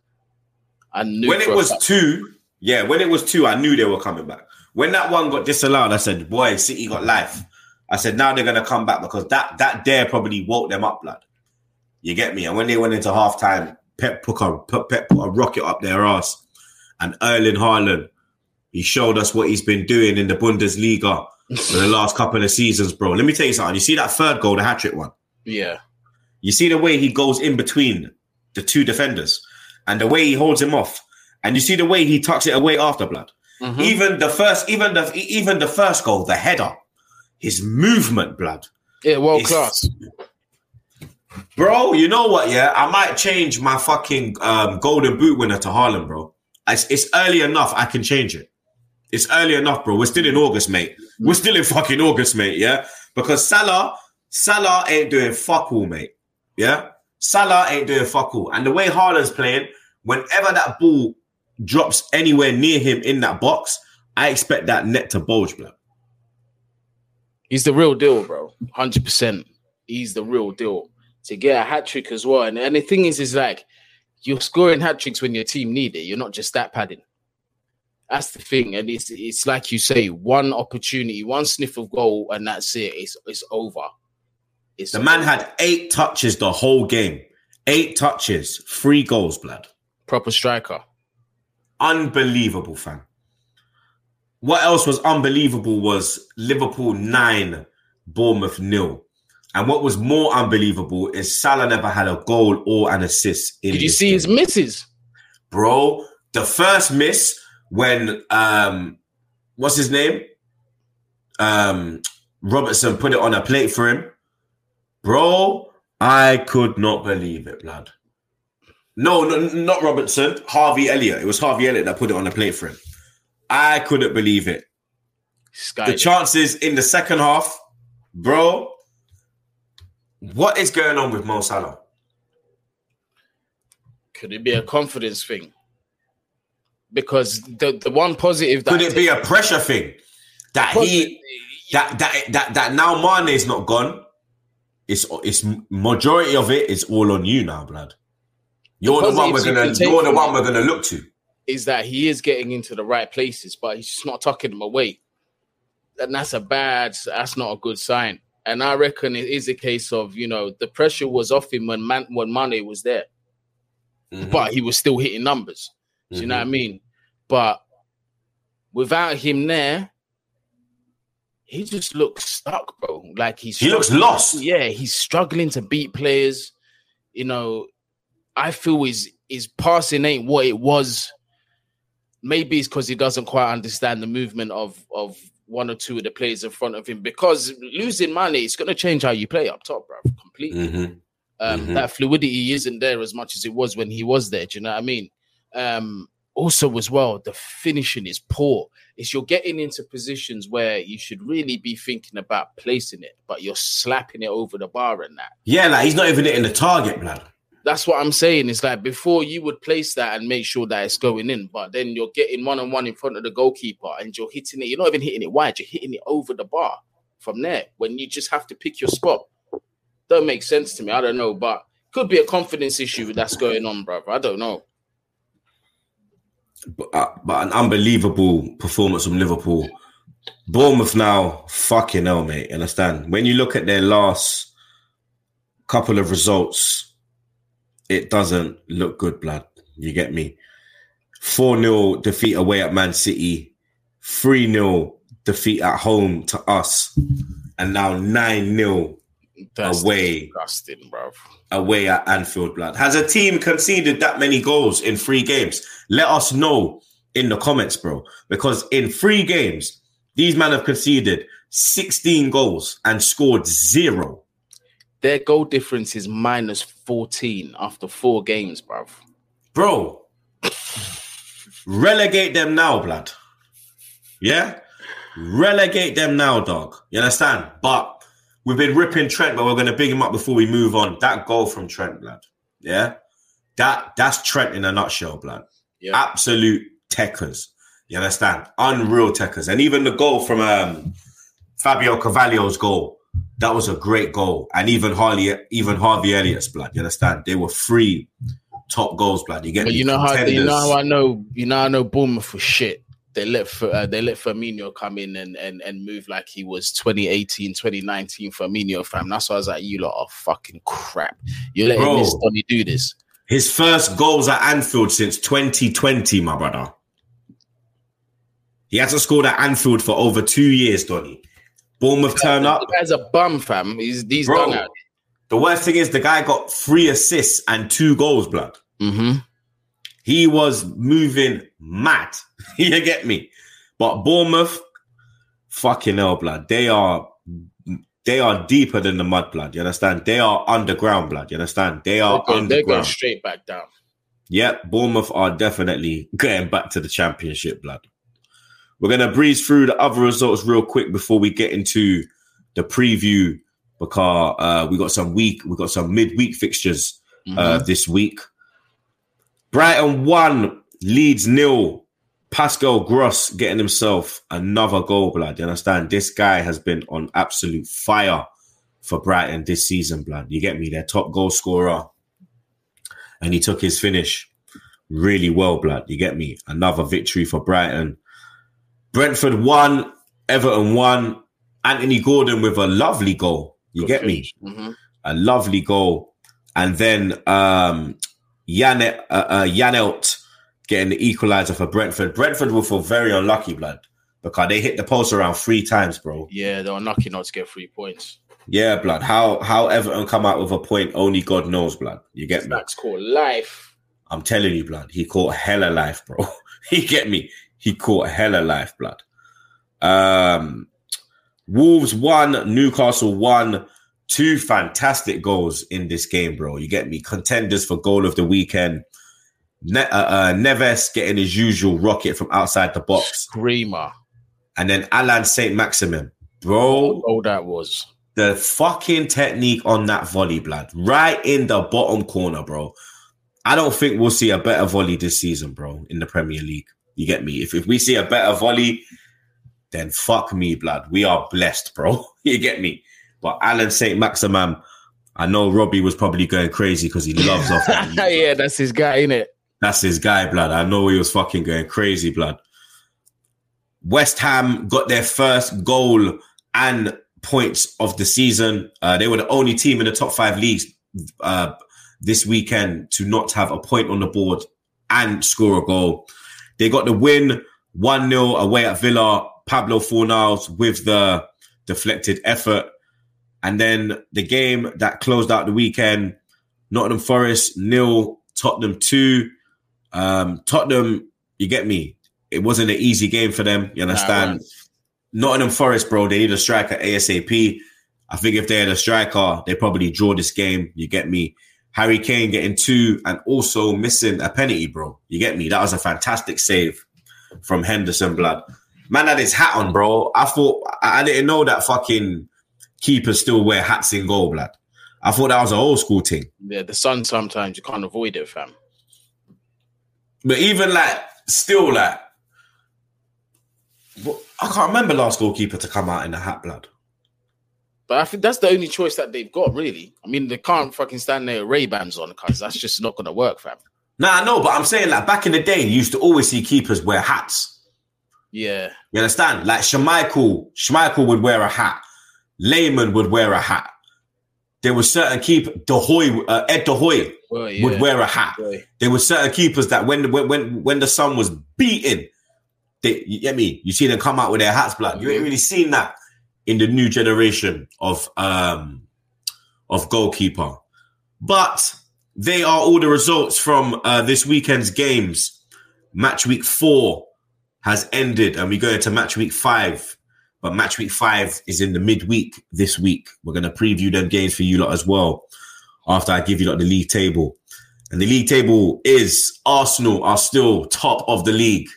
F: I knew
E: when it was
F: fact-
E: two, yeah, when it was two, I knew they were coming back. When that one got disallowed, I said, "Boy, City got life." I said, "Now they're gonna come back because that that dare probably woke them up, blood." You get me? And when they went into halftime, Pep put a put, Pep put a rocket up their ass, and Erling Haaland, he showed us what he's been doing in the Bundesliga for the last couple of seasons, bro. Let me tell you something. You see that third goal, the hat trick one.
F: yeah,
E: You see the way he goes in between the two defenders and the way he holds him off. And you see the way he tucks it away after blood.
F: Mhm.
E: Even the first, even the even the first goal, the header, his movement, blood.
F: yeah, world
E: It's-
F: class.
E: Bro, you know what? Yeah, I might change my fucking um, golden boot winner to Haaland, bro. It's, it's early enough. I can change it. It's early enough, bro. We're still in August, mate. We're still in fucking August, mate. Yeah, because Salah, Salah ain't doing fuck all, mate. Yeah, Salah ain't doing fuck all. And the way Haaland's playing, whenever that ball drops anywhere near him in that box, I expect that net to bulge, bro.
F: He's the real deal, bro. Hundred percent. He's the real deal. To get a hat trick as well, and, and the thing is, is like you're scoring hat tricks when your team need it. You're not just that padding. That's the thing, and it's it's like you say, one opportunity, one sniff of goal, and that's it. It's it's over. It's
E: The man had eight touches the whole game. Eight touches, three goals, blood.
F: proper striker.
E: unbelievable, fan. What else was unbelievable was Liverpool nine, Bournemouth nil. And what was more unbelievable is Salah never had a goal or an assist. In
F: Did you see
E: game.
F: his misses?
E: bro? The first miss when um, what's his name? Um, Robertson put it on a plate for him, bro. I could not believe it, blood. No, no, not Robertson. Harvey Elliott. It was Harvey Elliott that put it on a plate for him. I couldn't believe it.
F: Sky.
E: The chances in the second half, bro. What is going on with Mo Salah?
F: Could it be a confidence thing? Because the, the one positive that
E: Could it be a pressure thing that he that that that that now Mane is not gone? It's it's majority of it is all on you now, blood. You're the, one we're gonna you're the one we're gonna look to.
F: is that he is getting into the right places, but he's just not tucking them away. And that's a bad, that's not a good sign. And I reckon it is a case of, you know, the pressure was off him when Man, when Mane was there,
E: Mhm.
F: but he was still hitting numbers. Do you know what I mean? But without him there, he just looks stuck, bro. Like he's
E: He looks lost.
F: Yeah, he's struggling to beat players. You know, I feel his his passing ain't what it was. Maybe it's because he doesn't quite understand the movement of of one or two of the players in front of him. Because losing money, it's going to change how you play up top, bro. Completely.
E: Mhm.
F: Um,
E: Mhm.
F: That fluidity isn't there as much as it was when he was there. Do you know what I mean? Um, also as well, the finishing is poor. It's you're getting into positions where you should really be thinking about placing it, but you're slapping it over the bar and that.
E: Yeah, like he's not even hitting the target, blood.
F: That's what I'm saying. It's like before you would place that and make sure that it's going in, but then you're getting one on one in front of the goalkeeper and you're hitting it. You're not even hitting it wide, you're hitting it over the bar from there when you just have to pick your spot. Don't make sense to me. I don't know, but could be a confidence issue that's going on, brother. I don't know.
E: But, uh, but an unbelievable performance from Liverpool. Bournemouth now, fucking hell, mate. Understand? When you look at their last couple of results, it doesn't look good, blood. You get me? 4 0 defeat away at Man City, 3 0 defeat at home to us, and now 9 0
F: That's
E: Away.
F: disgusting, bro.
E: away at Anfield, blood. Has a team conceded that many goals in three games? Let us know in the comments, bro. Because in three games, these men have conceded 16 goals and scored zero.
F: Their goal difference is minus 14 after four games, bro.
E: Bro, relegate them now, blood. Yeah? Relegate them now, dog. You understand? But we've been ripping Trent, but we're going to big him up before we move on. That goal from Trent, blood. Yeah? That That's Trent in a nutshell, blood.
F: Yeah.
E: Absolute techers. You understand? Unreal techers. And even the goal from um, Fabio Carvalho's goal, that was a great goal. And even Harley, even Harvey Elliott's blood. You understand? They were three top goals, blood. You get
F: But
E: me?
F: you know how you know how I know you know I know Bournemouth was shit. They let uh, they let Firmino come in and, and and move like he was 2018, 2019 Firmino fam. That's why I was like, you lot are fucking crap. You're letting
E: Bro.
F: this Donny do this.
E: His first goals at Anfield since 2020, my brother. He hasn't scored at Anfield for over two years, Donny. Bournemouth turn up.
F: The guy's a bum, fam. He's he's
E: Bro.
F: done out.
E: The worst thing is the guy got three assists and two goals, blood.
F: Mm-hmm.
E: He was moving mad. you get me? But Bournemouth, fucking hell, blood. They are they are deeper than the mud, blood. You understand? They are underground, blood. You understand? They are
F: They're, going, they're going straight back down.
E: Yep, Bournemouth are definitely getting back to the championship, blood. We're gonna breeze through the other results real quick before we get into the preview because uh, we got some week, we got some midweek fixtures uh, this week. Brighton one, Leeds nil. Pascal Gross getting himself another goal, blood. You understand? This guy has been on absolute fire for Brighton this season, blood. You get me? Their top goal scorer and he took his finish really well, blood. You get me? Another victory for Brighton. Brentford won, Everton won. Anthony Gordon with a lovely goal. You get me?
F: hmm
E: A lovely goal. And then um Janet, uh, uh, Janelt getting the equalizer for Brentford. Brentford will feel very unlucky, blood, because they hit the post around three times, bro.
F: Yeah, they're unlucky not to get three points.
E: Yeah, blood. How how Everton come out with a point, only God knows, blood. You get me?
F: That's called life.
E: I'm telling you, blood. He caught hella life, bro. he get me. He caught hella life, blood. Um, Wolves won, Newcastle won. Two fantastic goals in this game, bro. You get me? Contenders for goal of the weekend. Ne- uh, uh, Neves getting his usual rocket from outside the box,
F: Screamer.
E: and then Allan Saint Maximin, bro.
F: Oh, that was.
E: The fucking technique on that volley, blood, right in the bottom corner, bro. I don't think we'll see a better volley this season, bro, in the Premier League. You get me? If, if we see a better volley, then fuck me, blood. We are blessed, bro. you get me? But Allan St. Maximin, I know Robbie was probably going crazy because he loves off
F: yeah, that's his guy, innit?
E: That's his guy, blood. I know he was fucking going crazy, blood. West Ham got their first goal and points of the season. Uh, they were the only team in the top five leagues uh, this weekend to not have a point on the board and score a goal. They got the win 1 0 away at Villa. Pablo Fornals with the deflected effort. And then the game that closed out the weekend Nottingham Forest nil, Tottenham two. Um, Tottenham, you get me. It wasn't an easy game for them. You understand? Nottingham Forest, bro, they need a striker ASAP. I think if they had a striker, they probably draw this game. You get me? Harry Kane getting two and also missing a penalty, bro. You get me? That was a fantastic save from Henderson, blood. Man had his hat on, bro. I thought I I didn't know that fucking keepers still wear hats in goal, blood. I thought that was an old school thing.
F: Yeah, the sun sometimes you can't avoid it, fam.
E: But even like, still like, I can't remember last goalkeeper to come out in a hat, blood.
F: But I think that's the only choice that they've got, really. I mean, they can't fucking stand there with Ray Bans on because that's just not going to work, fam.
E: Nah, I know, but I'm saying like back in the day, you used to always see keepers wear hats.
F: Yeah,
E: You understand? Like Schmeichel, Schmeichel would wear a hat. Lehmann would wear a hat. There were certain keep De Goey, uh, Ed De Goey
F: well, yeah.
E: would wear a hat. There were certain keepers that when when when when the sun was beating, they you get me. You see them come out with their hats, blood. You ain't really seen that in the new generation of um of goalkeeper. But they are all the results from uh, this weekend's games. Match week four has ended, and we go into match week five. But match week five is in the midweek this week. We're going to preview them games for you lot as well after I give you lot the league table. And the league table is Arsenal are still top of the league.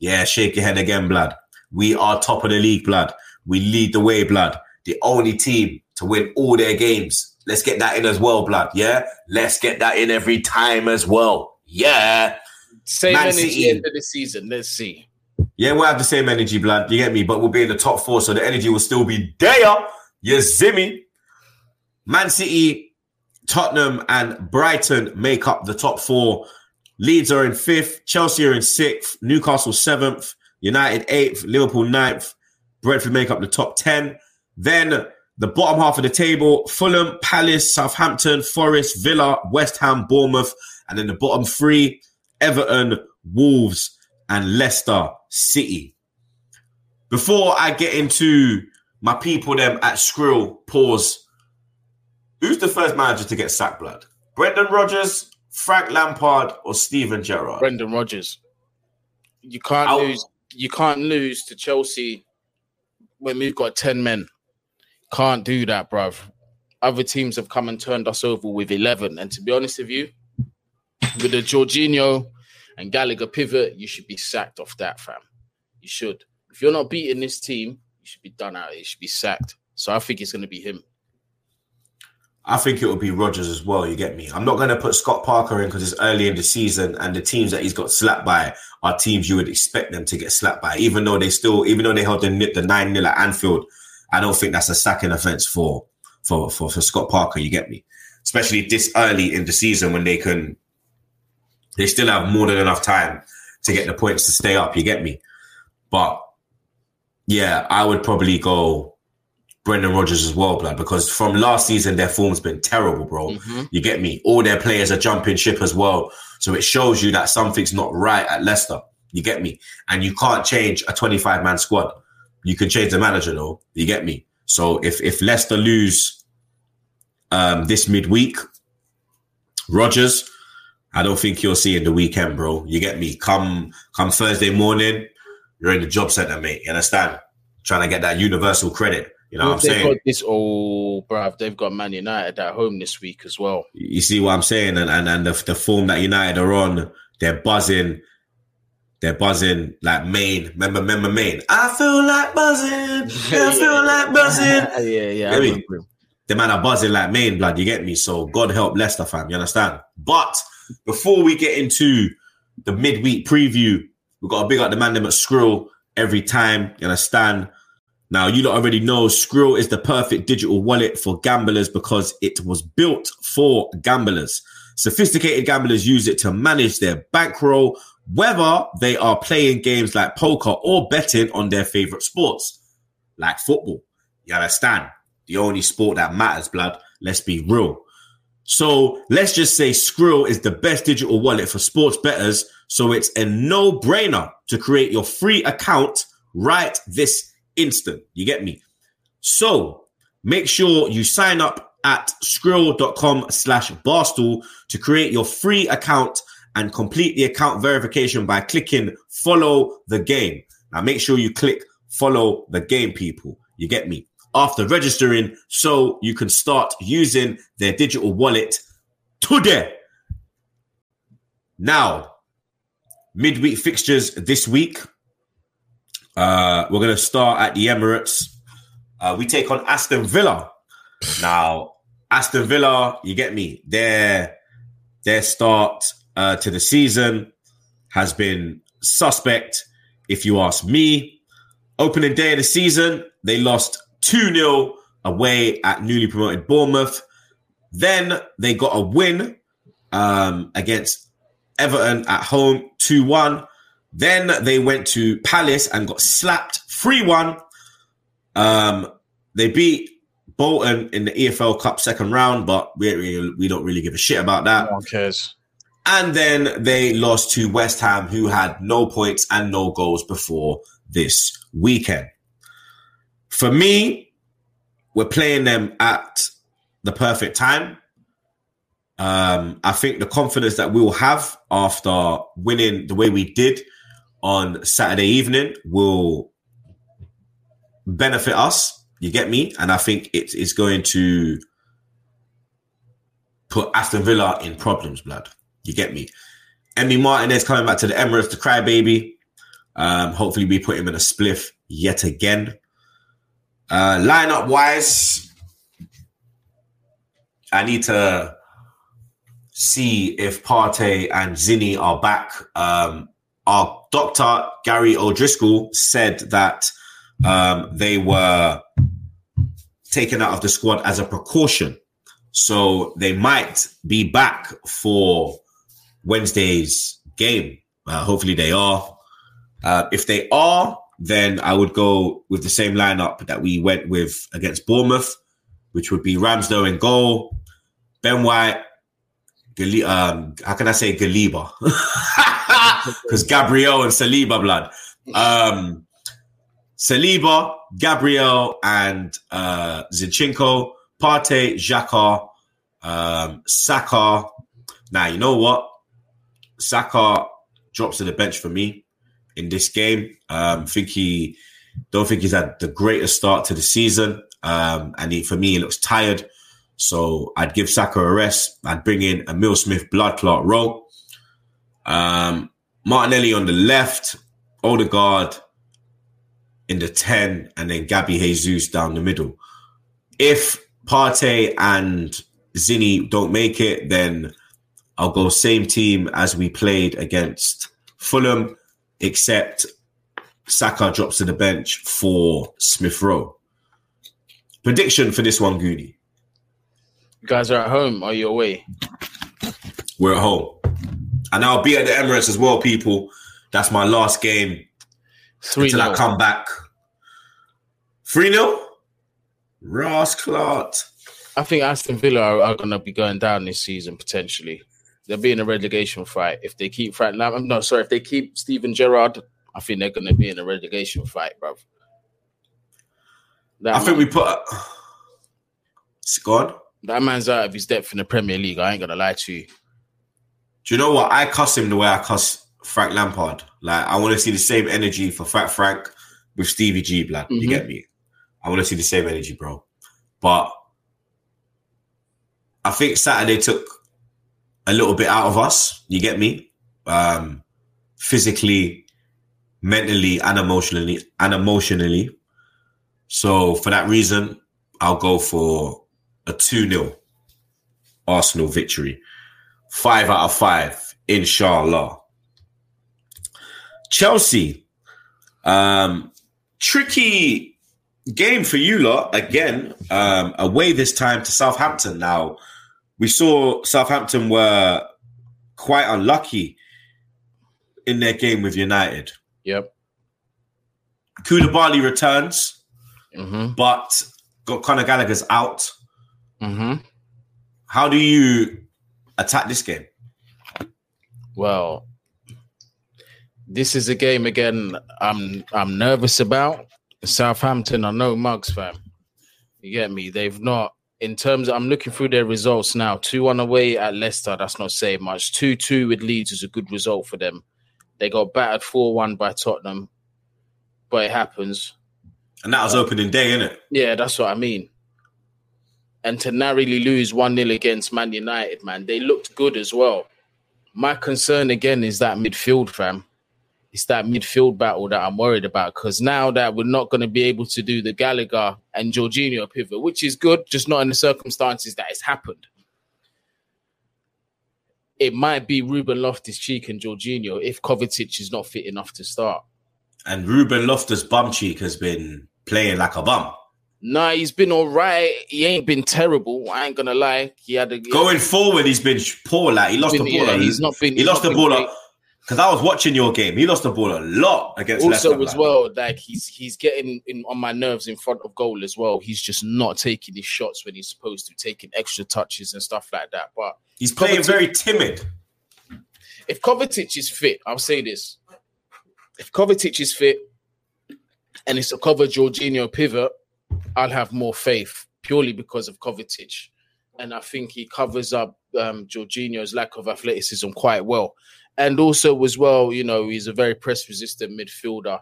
E: Yeah, shake your head again, blood. We are top of the league, blood. We lead the way, blood. The only team to win all their games. Let's get that in as well, blood. Yeah, let's get that in every time as well. Yeah.
F: Same
E: Man
F: energy
E: City.
F: end of the season. Let's see.
E: Yeah, we'll have the same energy, blood. You get me? But we'll be in the top four, so the energy will still be there. You zimmy. Man City, Tottenham, and Brighton make up the top four. Leeds are in fifth, Chelsea are in sixth, Newcastle seventh, United eighth, Liverpool ninth, Brentford make up the top 10. Then the bottom half of the table Fulham, Palace, Southampton, Forest, Villa, West Ham, Bournemouth. And then the bottom three Everton, Wolves, and Leicester City. Before I get into my people, them at Skrill, pause. Who's the first manager to get sacked, blood? Brendan Rodgers, Frank Lampard, or Steven Gerrard?
F: Brendan Rodgers. You can't
E: I'll-
F: lose. You can't lose to Chelsea when we've got ten men. Can't do that, bruv. Other teams have come and turned us over with eleven. And to be honest with you, with the Jorginho and Gallagher pivot, you should be sacked off that, fam. You should. If you're not beating this team, you should be done out. You should be sacked. So I think it's going to be him.
E: I think it will be Rodgers as well. You get me? I'm not going to put Scott Parker in because it's early in the season, and the teams that he's got slapped by are teams you would expect them to get slapped by. Even though they still, even though they held the the nine 0 at Anfield, I don't think that's a sacking offense for for for for Scott Parker. You get me? Especially this early in the season when they can, they still have more than enough time to get the points to stay up. You get me? But yeah, I would probably go Brendan Rodgers as well, blood, because from last season their form's been terrible, bro. You get me? All their players are jumping ship as well. So it shows you that something's not right at Leicester. You get me? And you can't change a 25 man squad. You can change the manager though. You get me? So if if Leicester lose um this midweek, Rodgers, I don't think you'll see in the weekend, bro. You get me? Come come Thursday morning, you're in the job center, mate. You understand? Trying to get that universal credit. You know what I'm
F: they've
E: saying?
F: got this, oh, bruv, they've got Man United at home this week as well.
E: You see what I'm saying? And and, and the, the form that United are on, they're buzzing. They're buzzing like Maine. Remember, remember Maine? I feel like buzzing. I feel like buzzing.
F: yeah, yeah. I
E: Get me?
F: remember him.
E: The man are buzzing like Maine blood. You get me? So God help Leicester fam. You understand? But before we get into the midweek preview, we've got to big up the man them at Skrill every time. You understand? Now you lot already know Skrill is the perfect digital wallet for gamblers because it was built for gamblers. Sophisticated gamblers use it to manage their bankroll, whether they are playing games like poker or betting on their favorite sports, like football. You understand? The only sport that matters, blood. Let's be real. So let's just say Skrill is the best digital wallet for sports bettors. So it's a no brainer to create your free account right this instant. You get me? So make sure you sign up at skrill.com slash barstool to create your free account and complete the account verification by clicking follow the game. Now make sure you click follow the game, people. You get me? After registering, so you can start using their digital wallet today. Now, midweek fixtures this week. Uh, we're going to start at the Emirates. Uh, we take on Aston Villa. Now, Aston Villa, you get me. Their their start uh, to the season has been suspect, if you ask me. Opening day of the season, they lost 2 0 away at newly promoted Bournemouth. Then they got a win um, against Everton at home 2 1. Then they went to Palace and got slapped 3 1. Um, they beat Bolton in the EFL Cup second round, but we, we, don't really give a shit about that.
F: No one cares.
E: And then they lost to West Ham, who had no points and no goals before this weekend. For me, we're playing them at the perfect time. Um, I think the confidence that we will have after winning the way we did on Saturday evening will benefit us. You get me? And I think it is going to put Aston Villa in problems, blood. You get me? Emi Martinez coming back to the Emirates, the crybaby. Um, hopefully, we put him in a spliff yet again. Uh, lineup wise, I need to see if Partey and Zinni are back. Um, our doctor, Gary O'Driscoll, said that um, they were taken out of the squad as a precaution. So they might be back for Wednesday's game. Uh, hopefully they are. Uh, if they are, then I would go with the same lineup that we went with against Bournemouth, which would be Ramsdale in goal, Ben White, Gali- um, how can I say Galiba? Because Gabriel and Saliba blood. Um, Saliba, Gabriel, and uh, Zinchenko, Partey, Xhaka, um, Saka. Now, you know what? Saka drops to the bench for me in this game. Um, think he don't think he's had the greatest start to the season. Um, and he, for me, he looks tired. So I'd give Saka a rest. I'd bring in a Emile Smith, blood clot row. Um, Martinelli on the left, Odegaard in the 10, and then Gabby Jesus down the middle. If Partey and Zinni don't make it, then I'll go same team as we played against Fulham, except Saka drops to the bench for Smith Rowe. Prediction for this one, Goody.
F: You guys are at home. Are you away?
E: We're at home. And I'll be at the Emirates as well, people. That's my last game
F: Three
E: until I come back. 3 0? Ross Clark.
F: I think Aston Villa are, are going to be going down this season potentially. They'll be in a relegation fight if they keep Frank Lam. No, sorry, if they keep Steven Gerrard, I think they're going to be in a relegation fight, bruv. That,
E: I think we put. A... Scott?
F: That man's out of his depth in the Premier League. I ain't gonna lie to you.
E: Do you know what? I cuss him the way I cuss Frank Lampard. Like, I want to see the same energy for Fat Frank with Stevie G, blood. You
F: Mhm.
E: get me? I want to see the same energy, bro. But I think Saturday took a little bit out of us. You get me? Um, physically, mentally, and emotionally, and emotionally. So for that reason, I'll go for a 2 0 Arsenal victory. Five out of five, inshallah. Chelsea. Um, tricky game for you lot again. Um, away this time to Southampton. Now, we saw Southampton were quite unlucky in their game with United.
F: Yep.
E: Koulibaly returns,
F: Mm-hmm.
E: but got Conor Gallagher's out.
F: Mm-hmm.
E: How do you attack this game?
F: Well, this is a game again. I'm I'm nervous about Southampton. I know mugs, fam. You get me? They've not in terms. Of, I'm looking through their results now. Two one away at Leicester. That's not saying much. Two two with Leeds is a good result for them. They got battered four one by Tottenham, but it happens.
E: And that was opening day, innit?
F: Yeah, that's what I mean. And to narrowly lose 1 0 against Man United, man, they looked good as well. My concern again is that midfield, fam. It's that midfield battle that I'm worried about because now that we're not going to be able to do the Gallagher and Jorginho pivot, which is good, just not in the circumstances that it's happened. It might be Ruben Loftus Cheek and Jorginho if Kovacic is not fit enough to start.
E: And Ruben Loftus bum cheek has been playing like a bum.
F: Nah, he's been all right. He ain't been terrible. I ain't gonna lie. He had a
E: Going forward, he's been poor. Like he lost
F: been-
E: the ball.
F: yeah, he's not been-
E: He
F: he's
E: lost the ball because I was watching your game. He lost the ball a lot against
F: also as
E: man.
F: well like he's he's getting in on my nerves in front of goal as well he's just not taking his shots when he's supposed to taking extra touches and stuff like that but
E: He's playing
F: Kovacic-
E: very timid.
F: if Kovacic is fit I'll say this if Kovacic is fit and it's a cover Jorginho pivot I'll have more faith purely because of Kovacic and I think he covers up um, Jorginho's lack of athleticism quite well and also as well you know he's a very press resistant midfielder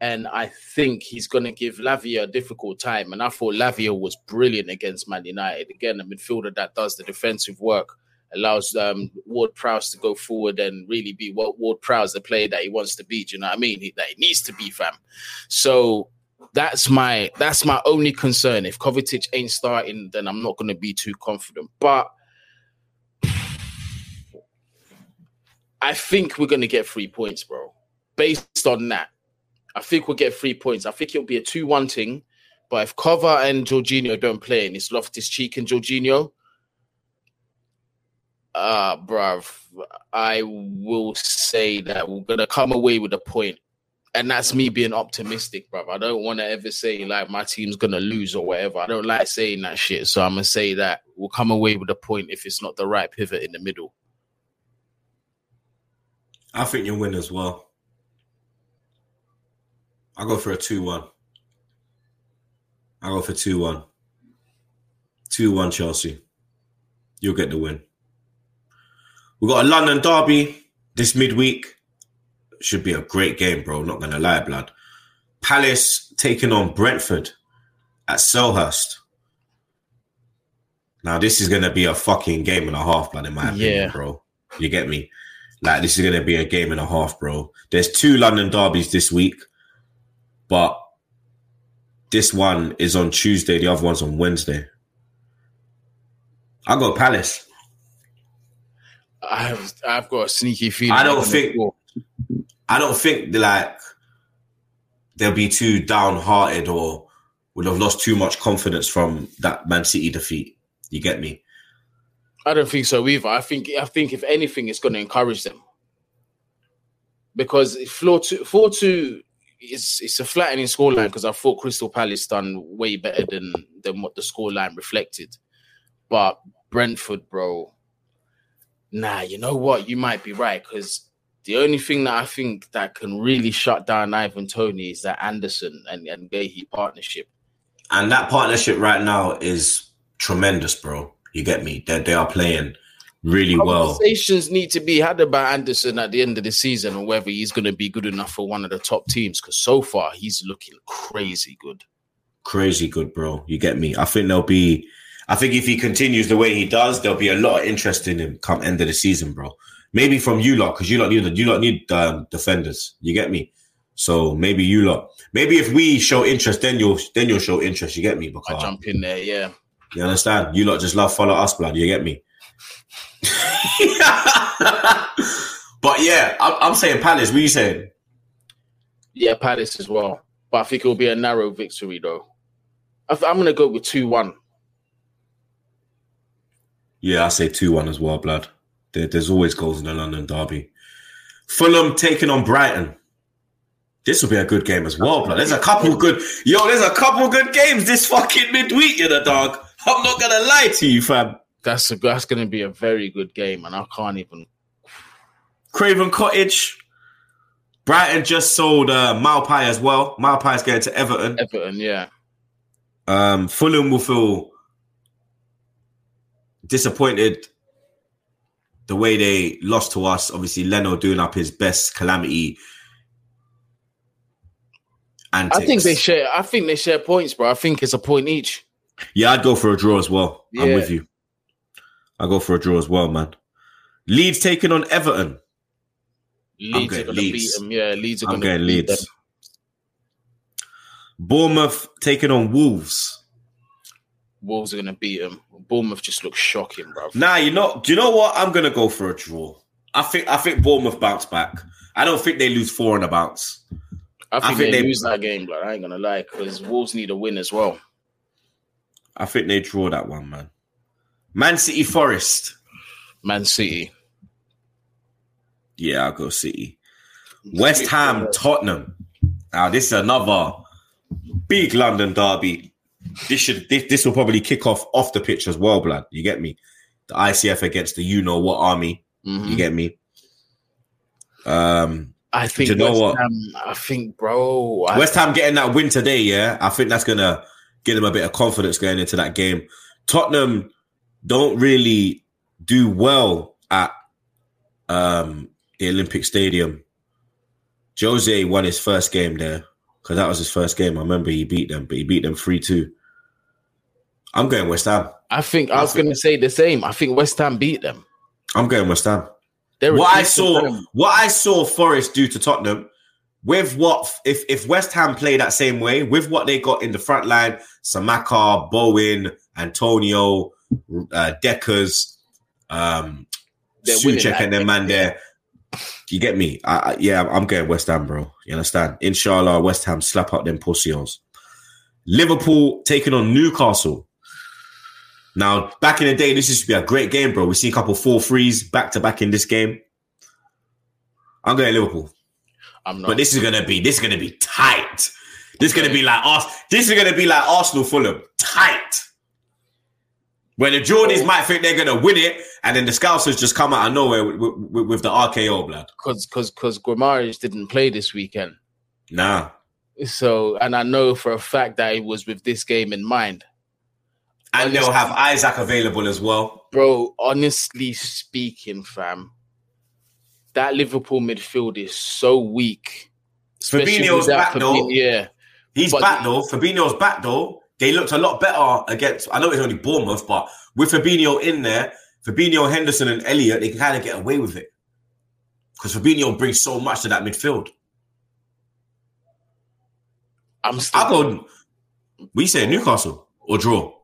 F: and I think he's going to give Lavia a difficult time. And I thought Lavia was brilliant against Man United. Again, a midfielder that does the defensive work, allows um, Ward Prowse to go forward and really be what Ward Prowse, the player that he wants to be. Do you know what I mean? He, that he needs to be, fam. So that's my that's my only concern. If Kovacic ain't starting, then I'm not going to be too confident. But I think we're going to get three points, bro. Based on that. I think we'll get three points. I think it'll be a 2 1 thing. But if Cover and Jorginho don't play and it's Loftus Cheek and Jorginho, uh, bruv, I will say that we're going to come away with a point. And that's me being optimistic, bruv. I don't want to ever say like my team's to lose or whatever. I don't like saying that shit. So I'm to say that we'll come away with a point if it's not the right pivot in the middle.
E: I think you'll win as well. I'll go for a 2 1. I'll go for 2 1. 2 1 Chelsea. You'll get the win. We've got a London derby this midweek. Should be a great game, bro. Not going to lie, blood. Palace taking on Brentford at Selhurst. Now, this is going to be a fucking game and a half, blood, in my opinion,
F: Yeah.
E: bro. You get me? Like, this is going to be a game and a half, bro. There's two London derbies this week, but this one is on Tuesday, the other one's on Wednesday. I got Palace.
F: I've, I've got a sneaky feeling.
E: I don't think-
F: score.
E: I don't think like they'll be too downhearted or would have lost too much confidence from that Man City defeat. You get me?
F: I don't think so either. I think I think if anything, it's going to encourage them because four two four two is it's a flattening scoreline because I thought Crystal Palace done way better than than what the scoreline reflected, but Brentford, bro, nah, you know what? You might be right because the only thing that I think that can really shut down Ivan Toney is that Andersen and and Guehi partnership.
E: And that partnership right now is tremendous, bro. You get me? They they are playing really well.
F: Conversations need to be had about Andersen at the end of the season and whether he's going to be good enough for one of the top teams. Because so far he's looking crazy good.
E: Crazy good, bro. You get me? I think there'll be. I think if he continues the way he does, there'll be a lot of interest in him come end of the season, bro. Maybe from you lot because you lot need you lot need um, defenders. You get me? So maybe you lot. Maybe if we show interest, then you'll then you'll show interest. You get me?
F: I jump in there, yeah.
E: you understand? You lot just love follow us, blood. You get me? but yeah, I'm, I'm saying Palace. What are you saying?
F: Yeah, Palace as well. But I think it'll be a narrow victory though. I th- I'm going to go with 2 1.
E: Yeah, I say two one as well, blood. There, there's always goals in the London derby. Fulham taking on Brighton. This will be a good game as well, blood. There's a couple good, yo. There's a couple good games this fucking midweek, you know, dog. I'm not gonna lie to you, fam.
F: That's, a, that's going to be a very good game. And I can't even.
E: Craven Cottage. Brighton just sold uh, Maupay as well. Maupay's going to Everton.
F: Everton, yeah.
E: Um, Fulham will feel disappointed the way they lost to us. Obviously, Leno doing up his best calamity. Antics.
F: I think they share. I think they share points, bro. I think it's a point each.
E: Yeah, I'd go for a draw as well. I'm with you. I go for a draw as well, man. Leeds taking on Everton.
F: Leeds are
E: going
F: to beat them. Yeah, Leeds are going to beat
E: Leeds.
F: them.
E: Bournemouth taking on Wolves.
F: Wolves are going to beat them. Bournemouth just looks shocking, bro.
E: Nah, you know, do you know what? I'm gonna go for a draw. I think I think Bournemouth bounce back. I don't think they lose four on a bounce.
F: I think,
E: think
F: they,
E: they-
F: lose that game, but I ain't going to lie because Wolves need a win as well.
E: I think they draw that one, man. Man City Forest.
F: Man City.
E: Yeah, I'll go City. West Ham Tottenham. Now this is another big London derby. This should this, this will probably kick off off the pitch as well, blood. You get me? The ICF against the you know what army.
F: Mhm.
E: You get me? Um
F: I think
E: you know
F: West
E: what?
F: Ham, I think, bro. I,
E: West Ham getting that win today, yeah. I think that's gonna give them a bit of confidence going into that game. Tottenham don't really do well at um, the Olympic Stadium. Jose won his first game there because that was his first game. I remember he beat them, but he beat them three two. I'm going West Ham.
F: I think I was going to say the same. I think West Ham beat them.
E: I'm going West Ham.
F: They're
E: what I saw, what I saw Forest do to Tottenham, with what if if West Ham play that same way, with what they got in the front line, Scamacca, Bowen, Antonio, uh, Deckers, um,
F: They're Souček,
E: and their man there. You get me? I, I, yeah, I'm going West Ham, bro. You understand? Inshallah, West Ham slap up them pussios. Liverpool taking on Newcastle. Now, back in the day, this used to be a great game, bro. We see a couple four threes back to back in this game. I'm going to Liverpool,
F: I'm not.
E: but this is gonna be this is gonna be tight. This is gonna be like Ars- This is gonna be like Arsenal Fulham, tight. Where the Geordies oh. might think they're gonna win it, and then the Scousers just come out of nowhere with, with, with the RKO blood.
F: because because because Guimaraes didn't play this weekend.
E: Nah,
F: So, and I know for a fact that it was with this game in mind,
E: and they'll have Isak available as well.
F: bro. Honestly speaking, fam, that Liverpool midfield is so weak.
E: Fabinho's back, though.
F: Yeah,
E: He's
F: But-
E: back though. Fabinho's back though. They looked a lot better against. I know it's only Bournemouth, but with Fabinho in there, Fabinho, Henderson, and Elliott, they can kind of get away with it because Fabinho brings so much to that midfield.
F: I'm still.
E: I go. We say Newcastle or draw.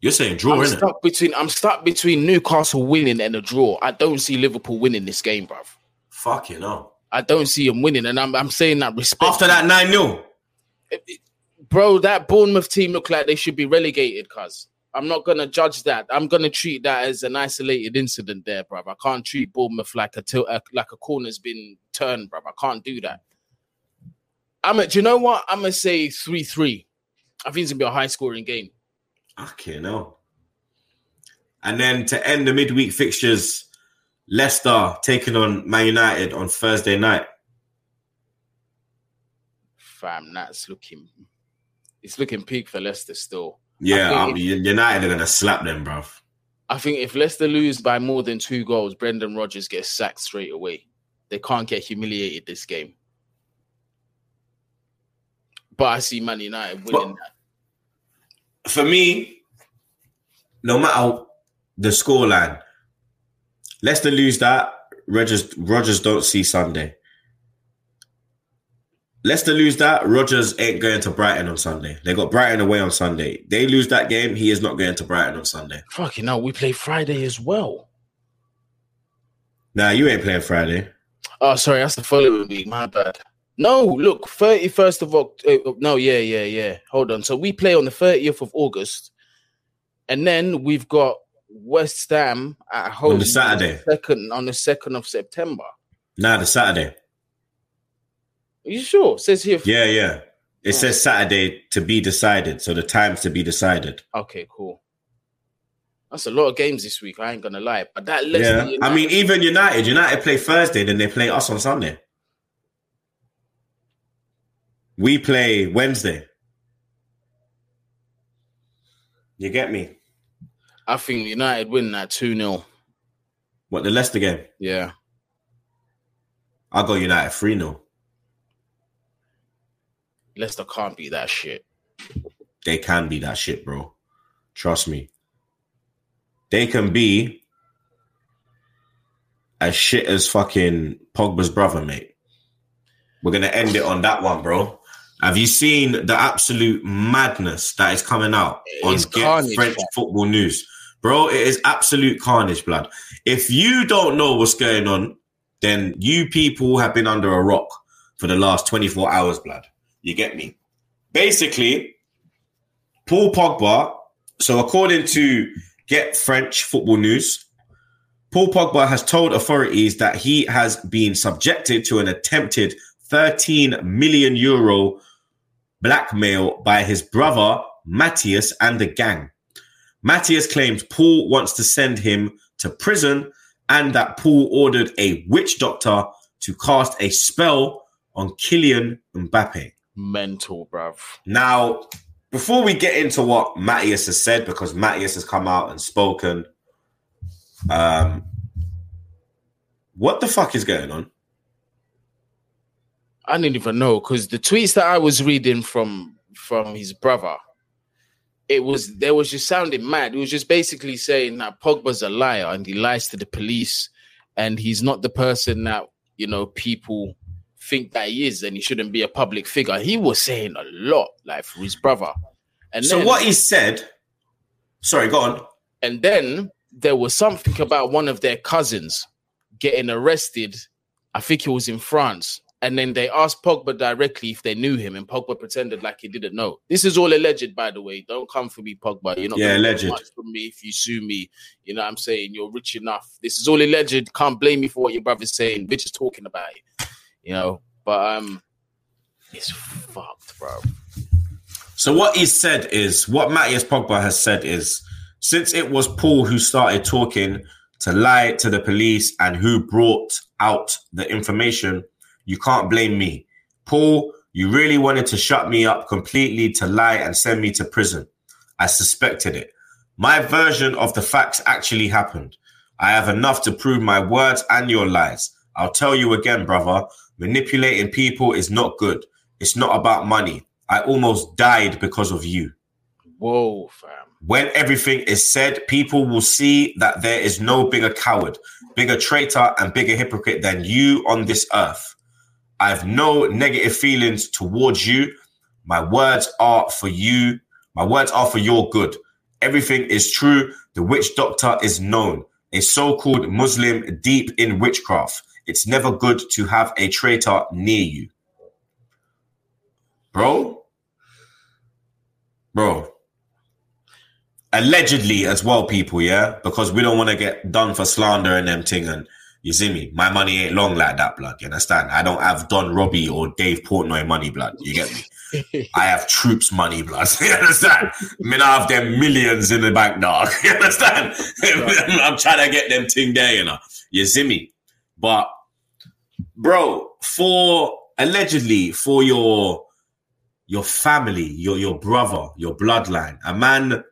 E: You're saying draw,
F: I'm
E: isn't it?
F: stuck between. I'm stuck between Newcastle winning and a draw. I don't see Liverpool winning this game, bruv.
E: Fuck you know.
F: I don't see them winning, and I'm I'm saying that respect.
E: After that nine 0
F: bro, that Bournemouth team look like they should be relegated. Cuz I'm not gonna judge that. I'm gonna treat that as an isolated incident there, bruv. I can't treat Bournemouth like a til- uh, like a corner's been turned, bruv. I can't do that. I'm. A, do you know what? I'm gonna say three three. I think it's gonna be a high scoring game.
E: Okay, no. And then to end the midweek fixtures, Leicester taking on Man United on Thursday night.
F: Fam, that's looking. It's looking peak for Leicester still.
E: Yeah,
F: I think
E: United are gonna slap them, bruv.
F: I think if Leicester lose by more than two goals, Brendan Rodgers gets sacked straight away. They can't get humiliated this game. But I see Man United winning that.
E: For me, no matter the scoreline, Leicester lose that. Rodgers Rodgers don't see Sunday. Leicester lose that. Rodgers ain't going to Brighton on Sunday. They got Brighton away on Sunday. They lose that game. He is not going to Brighton on Sunday.
F: Fucking hell, we play Friday as well.
E: Nah, you ain't playing Friday.
F: Oh, sorry, that's the following week. My bad. No, look, 31st of October. Uh, no, yeah, yeah, yeah. Hold on. So we play on the 30th of August. And then we've got West Ham at home on
E: the Saturday.
F: Second on the 2nd of September.
E: Nah, the Saturday.
F: Are you sure? It says here.
E: Yeah, yeah. It
F: Oh.
E: says Saturday to be decided. So the times to be decided.
F: Okay, cool. That's a lot of games this week. I ain't gonna lie, but that
E: Yeah.
F: Leicester
E: I mean, even United, United play Thursday, then they play us on Sunday. We play Wednesday. You get me?
F: I think United win that two 0
E: What the Leicester game?
F: Yeah,
E: I'll go United 3 0.
F: Leicester can't be that shit.
E: they can be that shit, bro. Trust me. They can be as shit as fucking Pogba's brother, mate. We're gonna end it on that one, bro. Have you seen the absolute madness that is coming out on Get
F: carnage,
E: French
F: fam.
E: Football News? Bro, it is absolute carnage, blood. If you don't know what's going on, then you people have been under a rock for the last 24 hours, blood. You get me? Basically, Paul Pogba, so according to Get French Football News, Paul Pogba has told authorities that he has been subjected to an attempted 13 million euro blackmail by his brother Mathias and the gang. Mathias claims Paul wants to send him to prison and that Paul ordered a witch doctor to cast a spell on Kylian Mbappe.
F: Mental, bruv.
E: Now, before we get into what Mathias has said, because Mathias has come out and spoken, um, what the fuck is going on?
F: I didn't even know because the tweets that I was reading from from his brother, it was they was just sounding mad. It was just basically saying that Pogba's a liar and he lies to the police, and he's not the person that you know people think that he is, and he shouldn't be a public figure. He was saying a lot, like for his brother. And
E: So
F: then,
E: what he said, sorry, go on.
F: and then there was something about one of their cousins getting arrested. I think it was in France. And then they asked Pogba directly if they knew him, and Pogba pretended like he didn't know. This is all alleged, by the way. Don't come for me, Pogba. You're not
E: Yeah, alleged.
F: much from me if you sue me. You know what I'm saying? You're rich enough. This is all alleged. Can't blame me for what your brother's saying. We're just talking about it. You know, but um it's fucked, bro.
E: So what he said is, what Mathias Pogba has said is, since it was Paul who started talking to lie to the police and who brought out the information, you can't blame me. Paul, you really wanted to shut me up completely to lie and send me to prison. I suspected it. My version of the facts actually happened. I have enough to prove my words and your lies. I'll tell you again, brother, manipulating people is not good. It's not about money. I almost died because of you.
F: Whoa, fam.
E: When everything is said, people will see that there is no bigger coward, bigger traitor, and bigger hypocrite than you on this earth. I have no negative feelings towards you. My words are for you. My words are for your good. Everything is true. The witch doctor is known, a so called Muslim deep in witchcraft. It's never good to have a traitor near you. Bro, bro, allegedly as well, people, yeah, because we don't want to get done for slander and them thing. And you see me, my money ain't long like that, blood. You understand? I don't have Don Robbie or Dave Portnoy money, blood. You get me? I have Troopz money, blood. You understand? I mean, I have them millions in the bank, dog. You understand? I'm trying to get them thing there, you know. You see me? But, bro, for allegedly for your your family, your your brother, your bloodline, a man,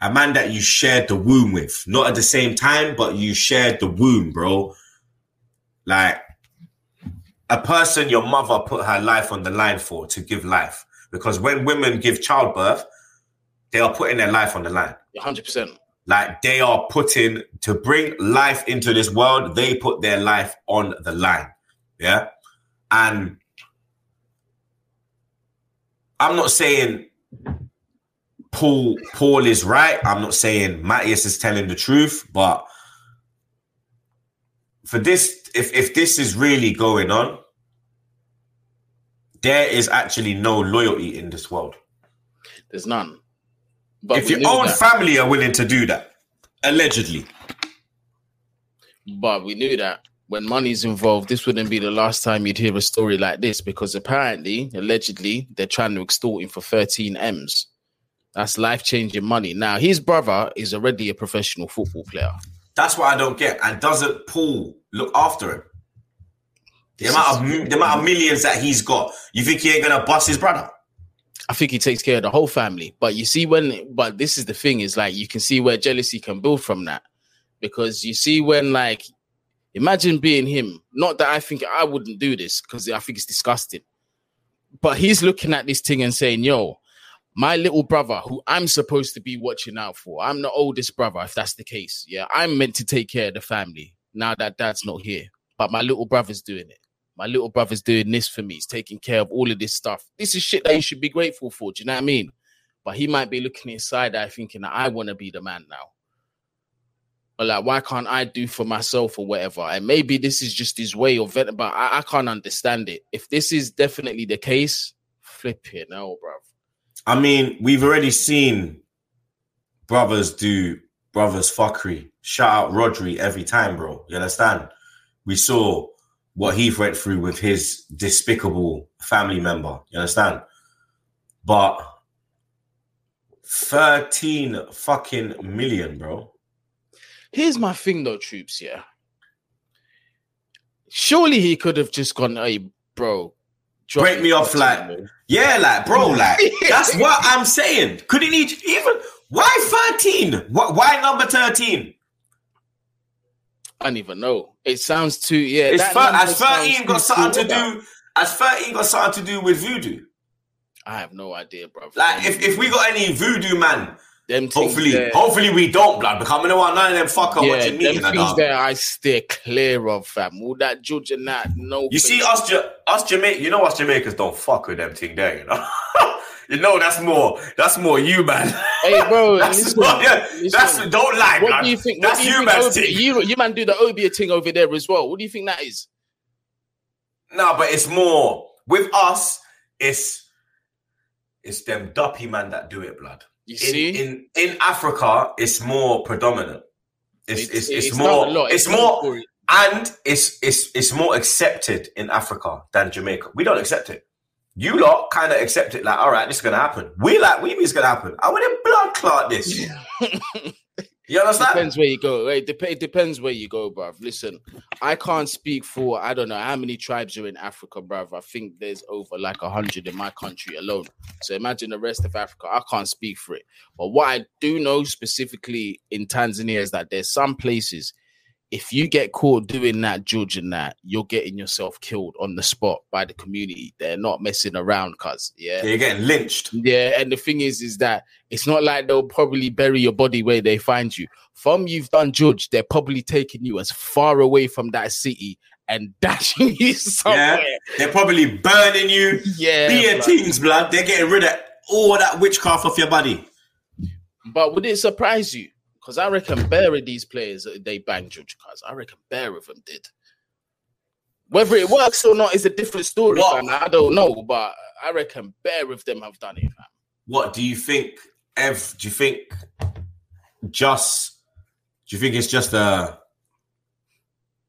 E: a man that you shared the womb with, not at the same time, but you shared the womb, bro. Like a person your mother put her life on the line for to give life. Because when women give childbirth, they are putting their life on the line.
F: 100%.
E: Like they are putting to bring life into this world, they put their life on the line. Yeah. And I'm not saying Paul Paul is right. I'm not saying Mathias is telling the truth, but for this, if if this is really going on, there is actually no loyalty in this world.
F: There's none. But
E: if your own
F: that.
E: family are willing to do that, allegedly,
F: But we knew that when money's involved, this wouldn't be the last time you'd hear a story like this because apparently, allegedly, they're trying to extort him for 13 M's. That's life changing money. Now, his brother is already a professional football player.
E: that's what I don't get. And doesn't Paul look after him? The
F: This
E: amount
F: is-
E: of the amount of millions that he's got, you think he ain't gonna bust his brother?
F: I think he takes care of the whole family. But you see, when, but this is the thing is like, you can see where jealousy can build from that. Because you see, when like, imagine being him. Not that I think I wouldn't do this because I think it's disgusting. But he's looking at this thing and saying, yo, my little brother, who I'm supposed to be watching out for, I'm the oldest brother, if that's the case. Yeah, I'm meant to take care of the family now that dad's not here, but my little brother's doing it. My little brother's doing this for me. He's taking care of all of this stuff. This is shit that you should be grateful for. Do you know what I mean? But he might be looking inside eye thinking that I want to be the man now. But like, why can't I do for myself or whatever? And maybe this is just his way of venting, but I, I can't understand it. If this is definitely the case, flip it now, bruv.
E: I mean, we've already seen brothers do brothers fuckery. Shout out Rodri every time, bro. You understand? We saw what he went through with his despicable family member. You understand? But 13 fucking million, bro.
F: Here's my thing though, Troopz, yeah. Surely he could have just gone, hey, bro. Drop
E: Break me off, like, yeah, like, bro, like, that's what I'm saying. Couldn't he even, why 13? Why, why number 13?
F: I don't even know. It sounds too, yeah.
E: It's
F: that
E: thir- has 13 got something to do, has 13 got something to do with voodoo?
F: I have no idea, bro.
E: Like, if, if we got any voodoo man,
F: them
E: hopefully,
F: there-
E: hopefully we don't, blood, because I know what none of them fucker
F: yeah,
E: watching me.
F: them
E: in the
F: things there I stay clear of, fam. All that judge and that, no.
E: You see, us, Ja- us Jamaica, you know, us Jamaicans don't fuck with them thing there, you know. you know, that's more, that's more you, man.
F: Hey, bro,
E: that's
F: listen,
E: more, yeah,
F: listen.
E: that's don't lie,
F: What
E: blood.
F: do you think? What
E: That's
F: you
E: you, man's thing.
F: you, you man do the Obeah thing over there as well. What do you think that is?
E: No, but it's more with us. It's it's them duppy man that do it, blood.
F: You
E: In,
F: see,
E: in in Africa, it's more predominant. It's it's, it's,
F: not
E: more
F: a lot.
E: it's
F: not
E: more
F: for
E: and it's it's it's more accepted in Africa than Jamaica. We don't accept it. You lot kind of accept it, like, all right, this is gonna happen. We like, we think it's gonna happen. I want to blood clot this. You understand?
F: depends where you go. Right? Dep- it depends where you go, bruv. Listen, I can't speak for I don't know how many tribes are in Africa, bruv. I think there's over like a hundred in my country alone. So imagine the rest of Africa. I can't speak for it. But what I do know specifically in Tanzania is that there's some places if you get caught doing that, judging that, you're getting yourself killed on the spot by the community. They're not messing around, cuz. Yeah.
E: Yeah, you're getting lynched.
F: Yeah, and the thing is, is that it's not like they'll probably bury your body where they find you. From you've done judge, they're probably taking you as far away from that city and dashing you somewhere.
E: They're probably burning you.
F: Yeah,
E: Beer
F: blood.
E: things, blood. They're getting rid of all that witchcraft off your body.
F: But would it surprise you? Because I reckon bare of these players they bang judge cars. I reckon bare of them did. Whether it works or not is a different story.
E: What?
F: I don't know, but I reckon bare of them have done it. fam.
E: What do you think? Ev, do you think just? Do you think it's just a?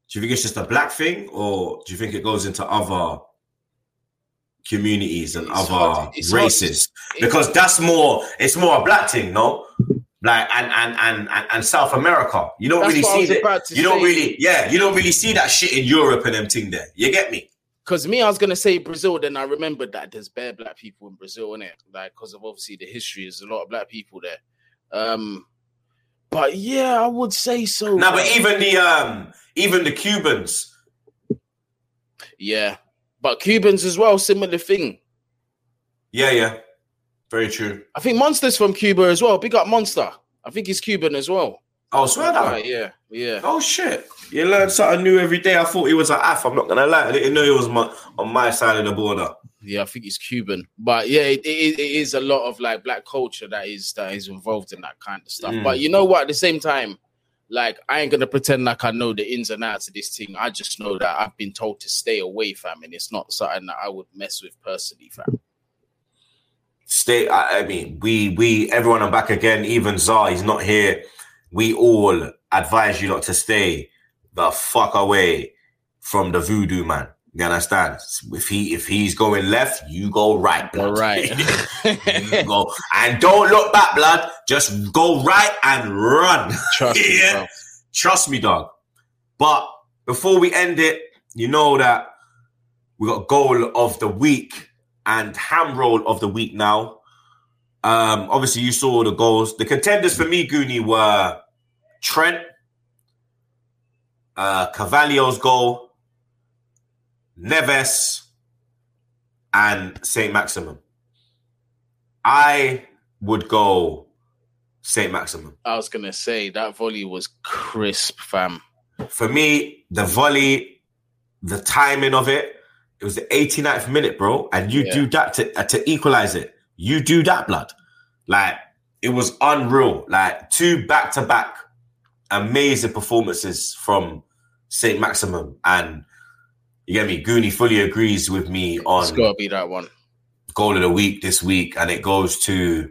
E: Do you think it's just a black thing, or do you think it goes into other communities and
F: It's
E: other
F: hard- it's hard
E: races? because that's more. It's more a black thing, no? Like and and and and, South America, you don't
F: That's
E: really
F: what I was
E: see that. You don't really, yeah, you don't really see that shit in Europe and them thing there. You get me?
F: Because me, I was gonna say Brazil, then I remembered that there's bare black people in Brazil, in it, like because of obviously the history. There's a lot of black people there. Um, but yeah, I would say so.
E: No, but even the um, even the Cubans,
F: yeah, but Cubans as well, similar thing.
E: yeah, yeah, very true.
F: I think Monster's from Cuba as well. Big up Monster. I think he's Cuban as well.
E: Oh, swear down.
F: Right, yeah, yeah.
E: Oh shit! You learn something new every day. I thought he was an Af. I'm not gonna lie. I didn't know he was my, on my side of the border.
F: Yeah, I think he's Cuban, but yeah, it, it, it is a lot of like black culture that is that is involved in that kind of stuff.
E: Mm.
F: But you know what? At the same time, like I ain't gonna pretend like I know the ins and outs of this thing. I just know that I've been told to stay away, fam, and it's not something that I would mess with personally, fam.
E: Stay. I, I mean, we we everyone. I'm back again. Even Zar, he's not here. We all advise you not to stay the fuck away from the voodoo man. You understand? If he if he's going left, you go right. Blood.
F: right.
E: you go and don't look back, blood. Just go right and run.
F: Trust me,
E: Yeah.
F: bro.
E: Trust me, dog. But before we end it, you know that we got goal of the week and ham roll of the week now. Um, obviously, you saw the goals. The contenders for me, Goonie, were Trent, uh, Carvalho's goal, Neves, and Saint Maximin. I would go Saint Maximin.
F: I was gonna say that volley was crisp, fam.
E: For me, the volley, the timing of it, it was the 89th minute, bro. And you
F: Yeah.
E: do that to, uh, to equalize it. You do that, blood. Like, it was unreal. Like, two back to back amazing performances from St. Maximin. And you get me? Goonie fully agrees with me on
F: It's gotta be that one.
E: goal of the week this week. And it goes to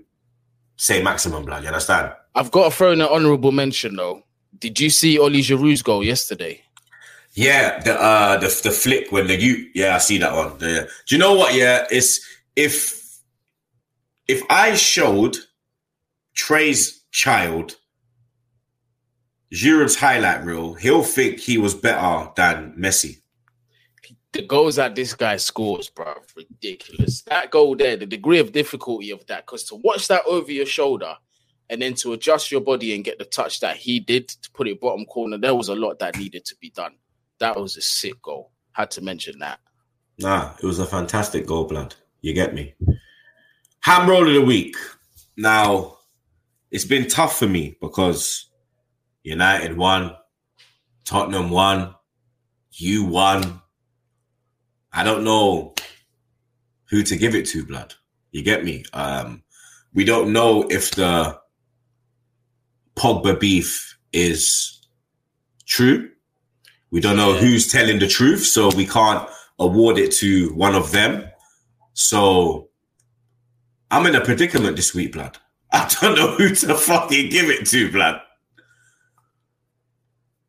E: St. Maximin, blood. You understand?
F: I've got to throw in an honourable mention though. Did you see Oli Giroud's goal yesterday?
E: Yeah, the uh the the flick when the you yeah, I see that one. The- do you know what? Yeah, it's if if I showed Trey's child Giroud's highlight reel, he'll think he was better than Messi.
F: The goals that this guy scores, bro, ridiculous. That goal there, the degree of difficulty of that, because to watch that over your shoulder and then to adjust your body and get the touch that he did to put it bottom corner, there was a lot that needed to be done. That was a sick goal. Had to mention that.
E: Nah, it was a fantastic goal, blood. You get me? Ham roll of the week. Now, it's been tough for me because United won, Tottenham won, you won. I don't know who to give it to, blood. You get me? Um, we don't know if the Pogba beef is true. We don't know who's telling the truth, so we can't award it to one of them. So I'm in a predicament this week, blood. I don't know who to fucking give it to, blood.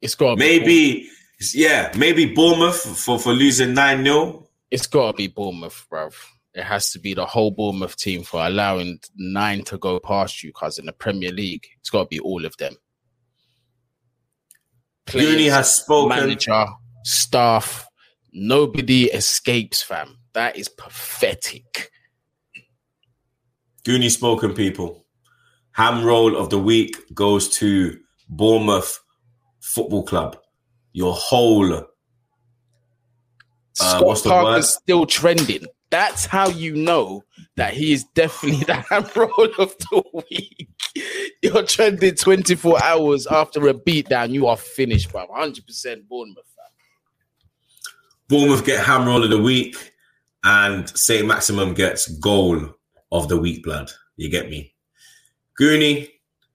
F: It's got
E: Maybe, yeah, maybe Bournemouth for, for losing 9 0.
F: it's got to be Bournemouth, bruv. It has to be the whole Bournemouth team for allowing nine to go past you, because in the Premier League, it's got to be all of them.
E: Rooney has spoken.
F: manager, staff, nobody escapes, fam. That is pathetic.
E: Goonie spoken people. Ham roll of the week goes to Bournemouth Football Club. Your whole Uh,
F: Scott
E: what's the
F: Parker's
E: word?
F: still trending. That's how you know that he is definitely the ham roll of the week. You're trending 24 hours after a beatdown. You are finished, bro. 100% Bournemouth.
E: Bournemouth get ham roll of the week, and St. Maximin gets goal of the week, blood. You get me? Goonie,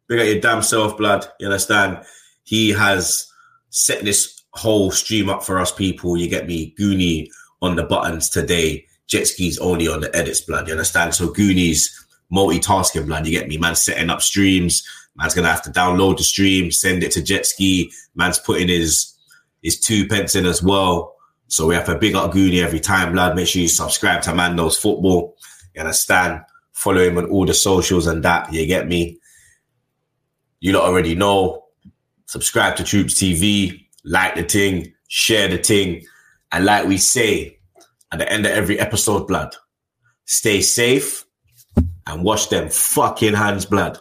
E: big at your damn self, blood. You understand? He has set this whole stream up for us people. You get me? Goonie on the buttons today. Jet skis only on the edits, blood. You understand? So Goonies multitasking, blood. You get me? Man setting up streams. Man's gonna have to download the stream, send it to Jet Ski. Man's putting his his two pence in as well. So we have to big up Goonie every time, blood. Make sure you subscribe to Man Knows Football. You understand? Follow him on all the socials and that. You get me? You lot already know. Subscribe to Troopz TV, like the thing, share the thing. And like we say at the end of every episode, blood, stay safe and wash them fucking hands, blood.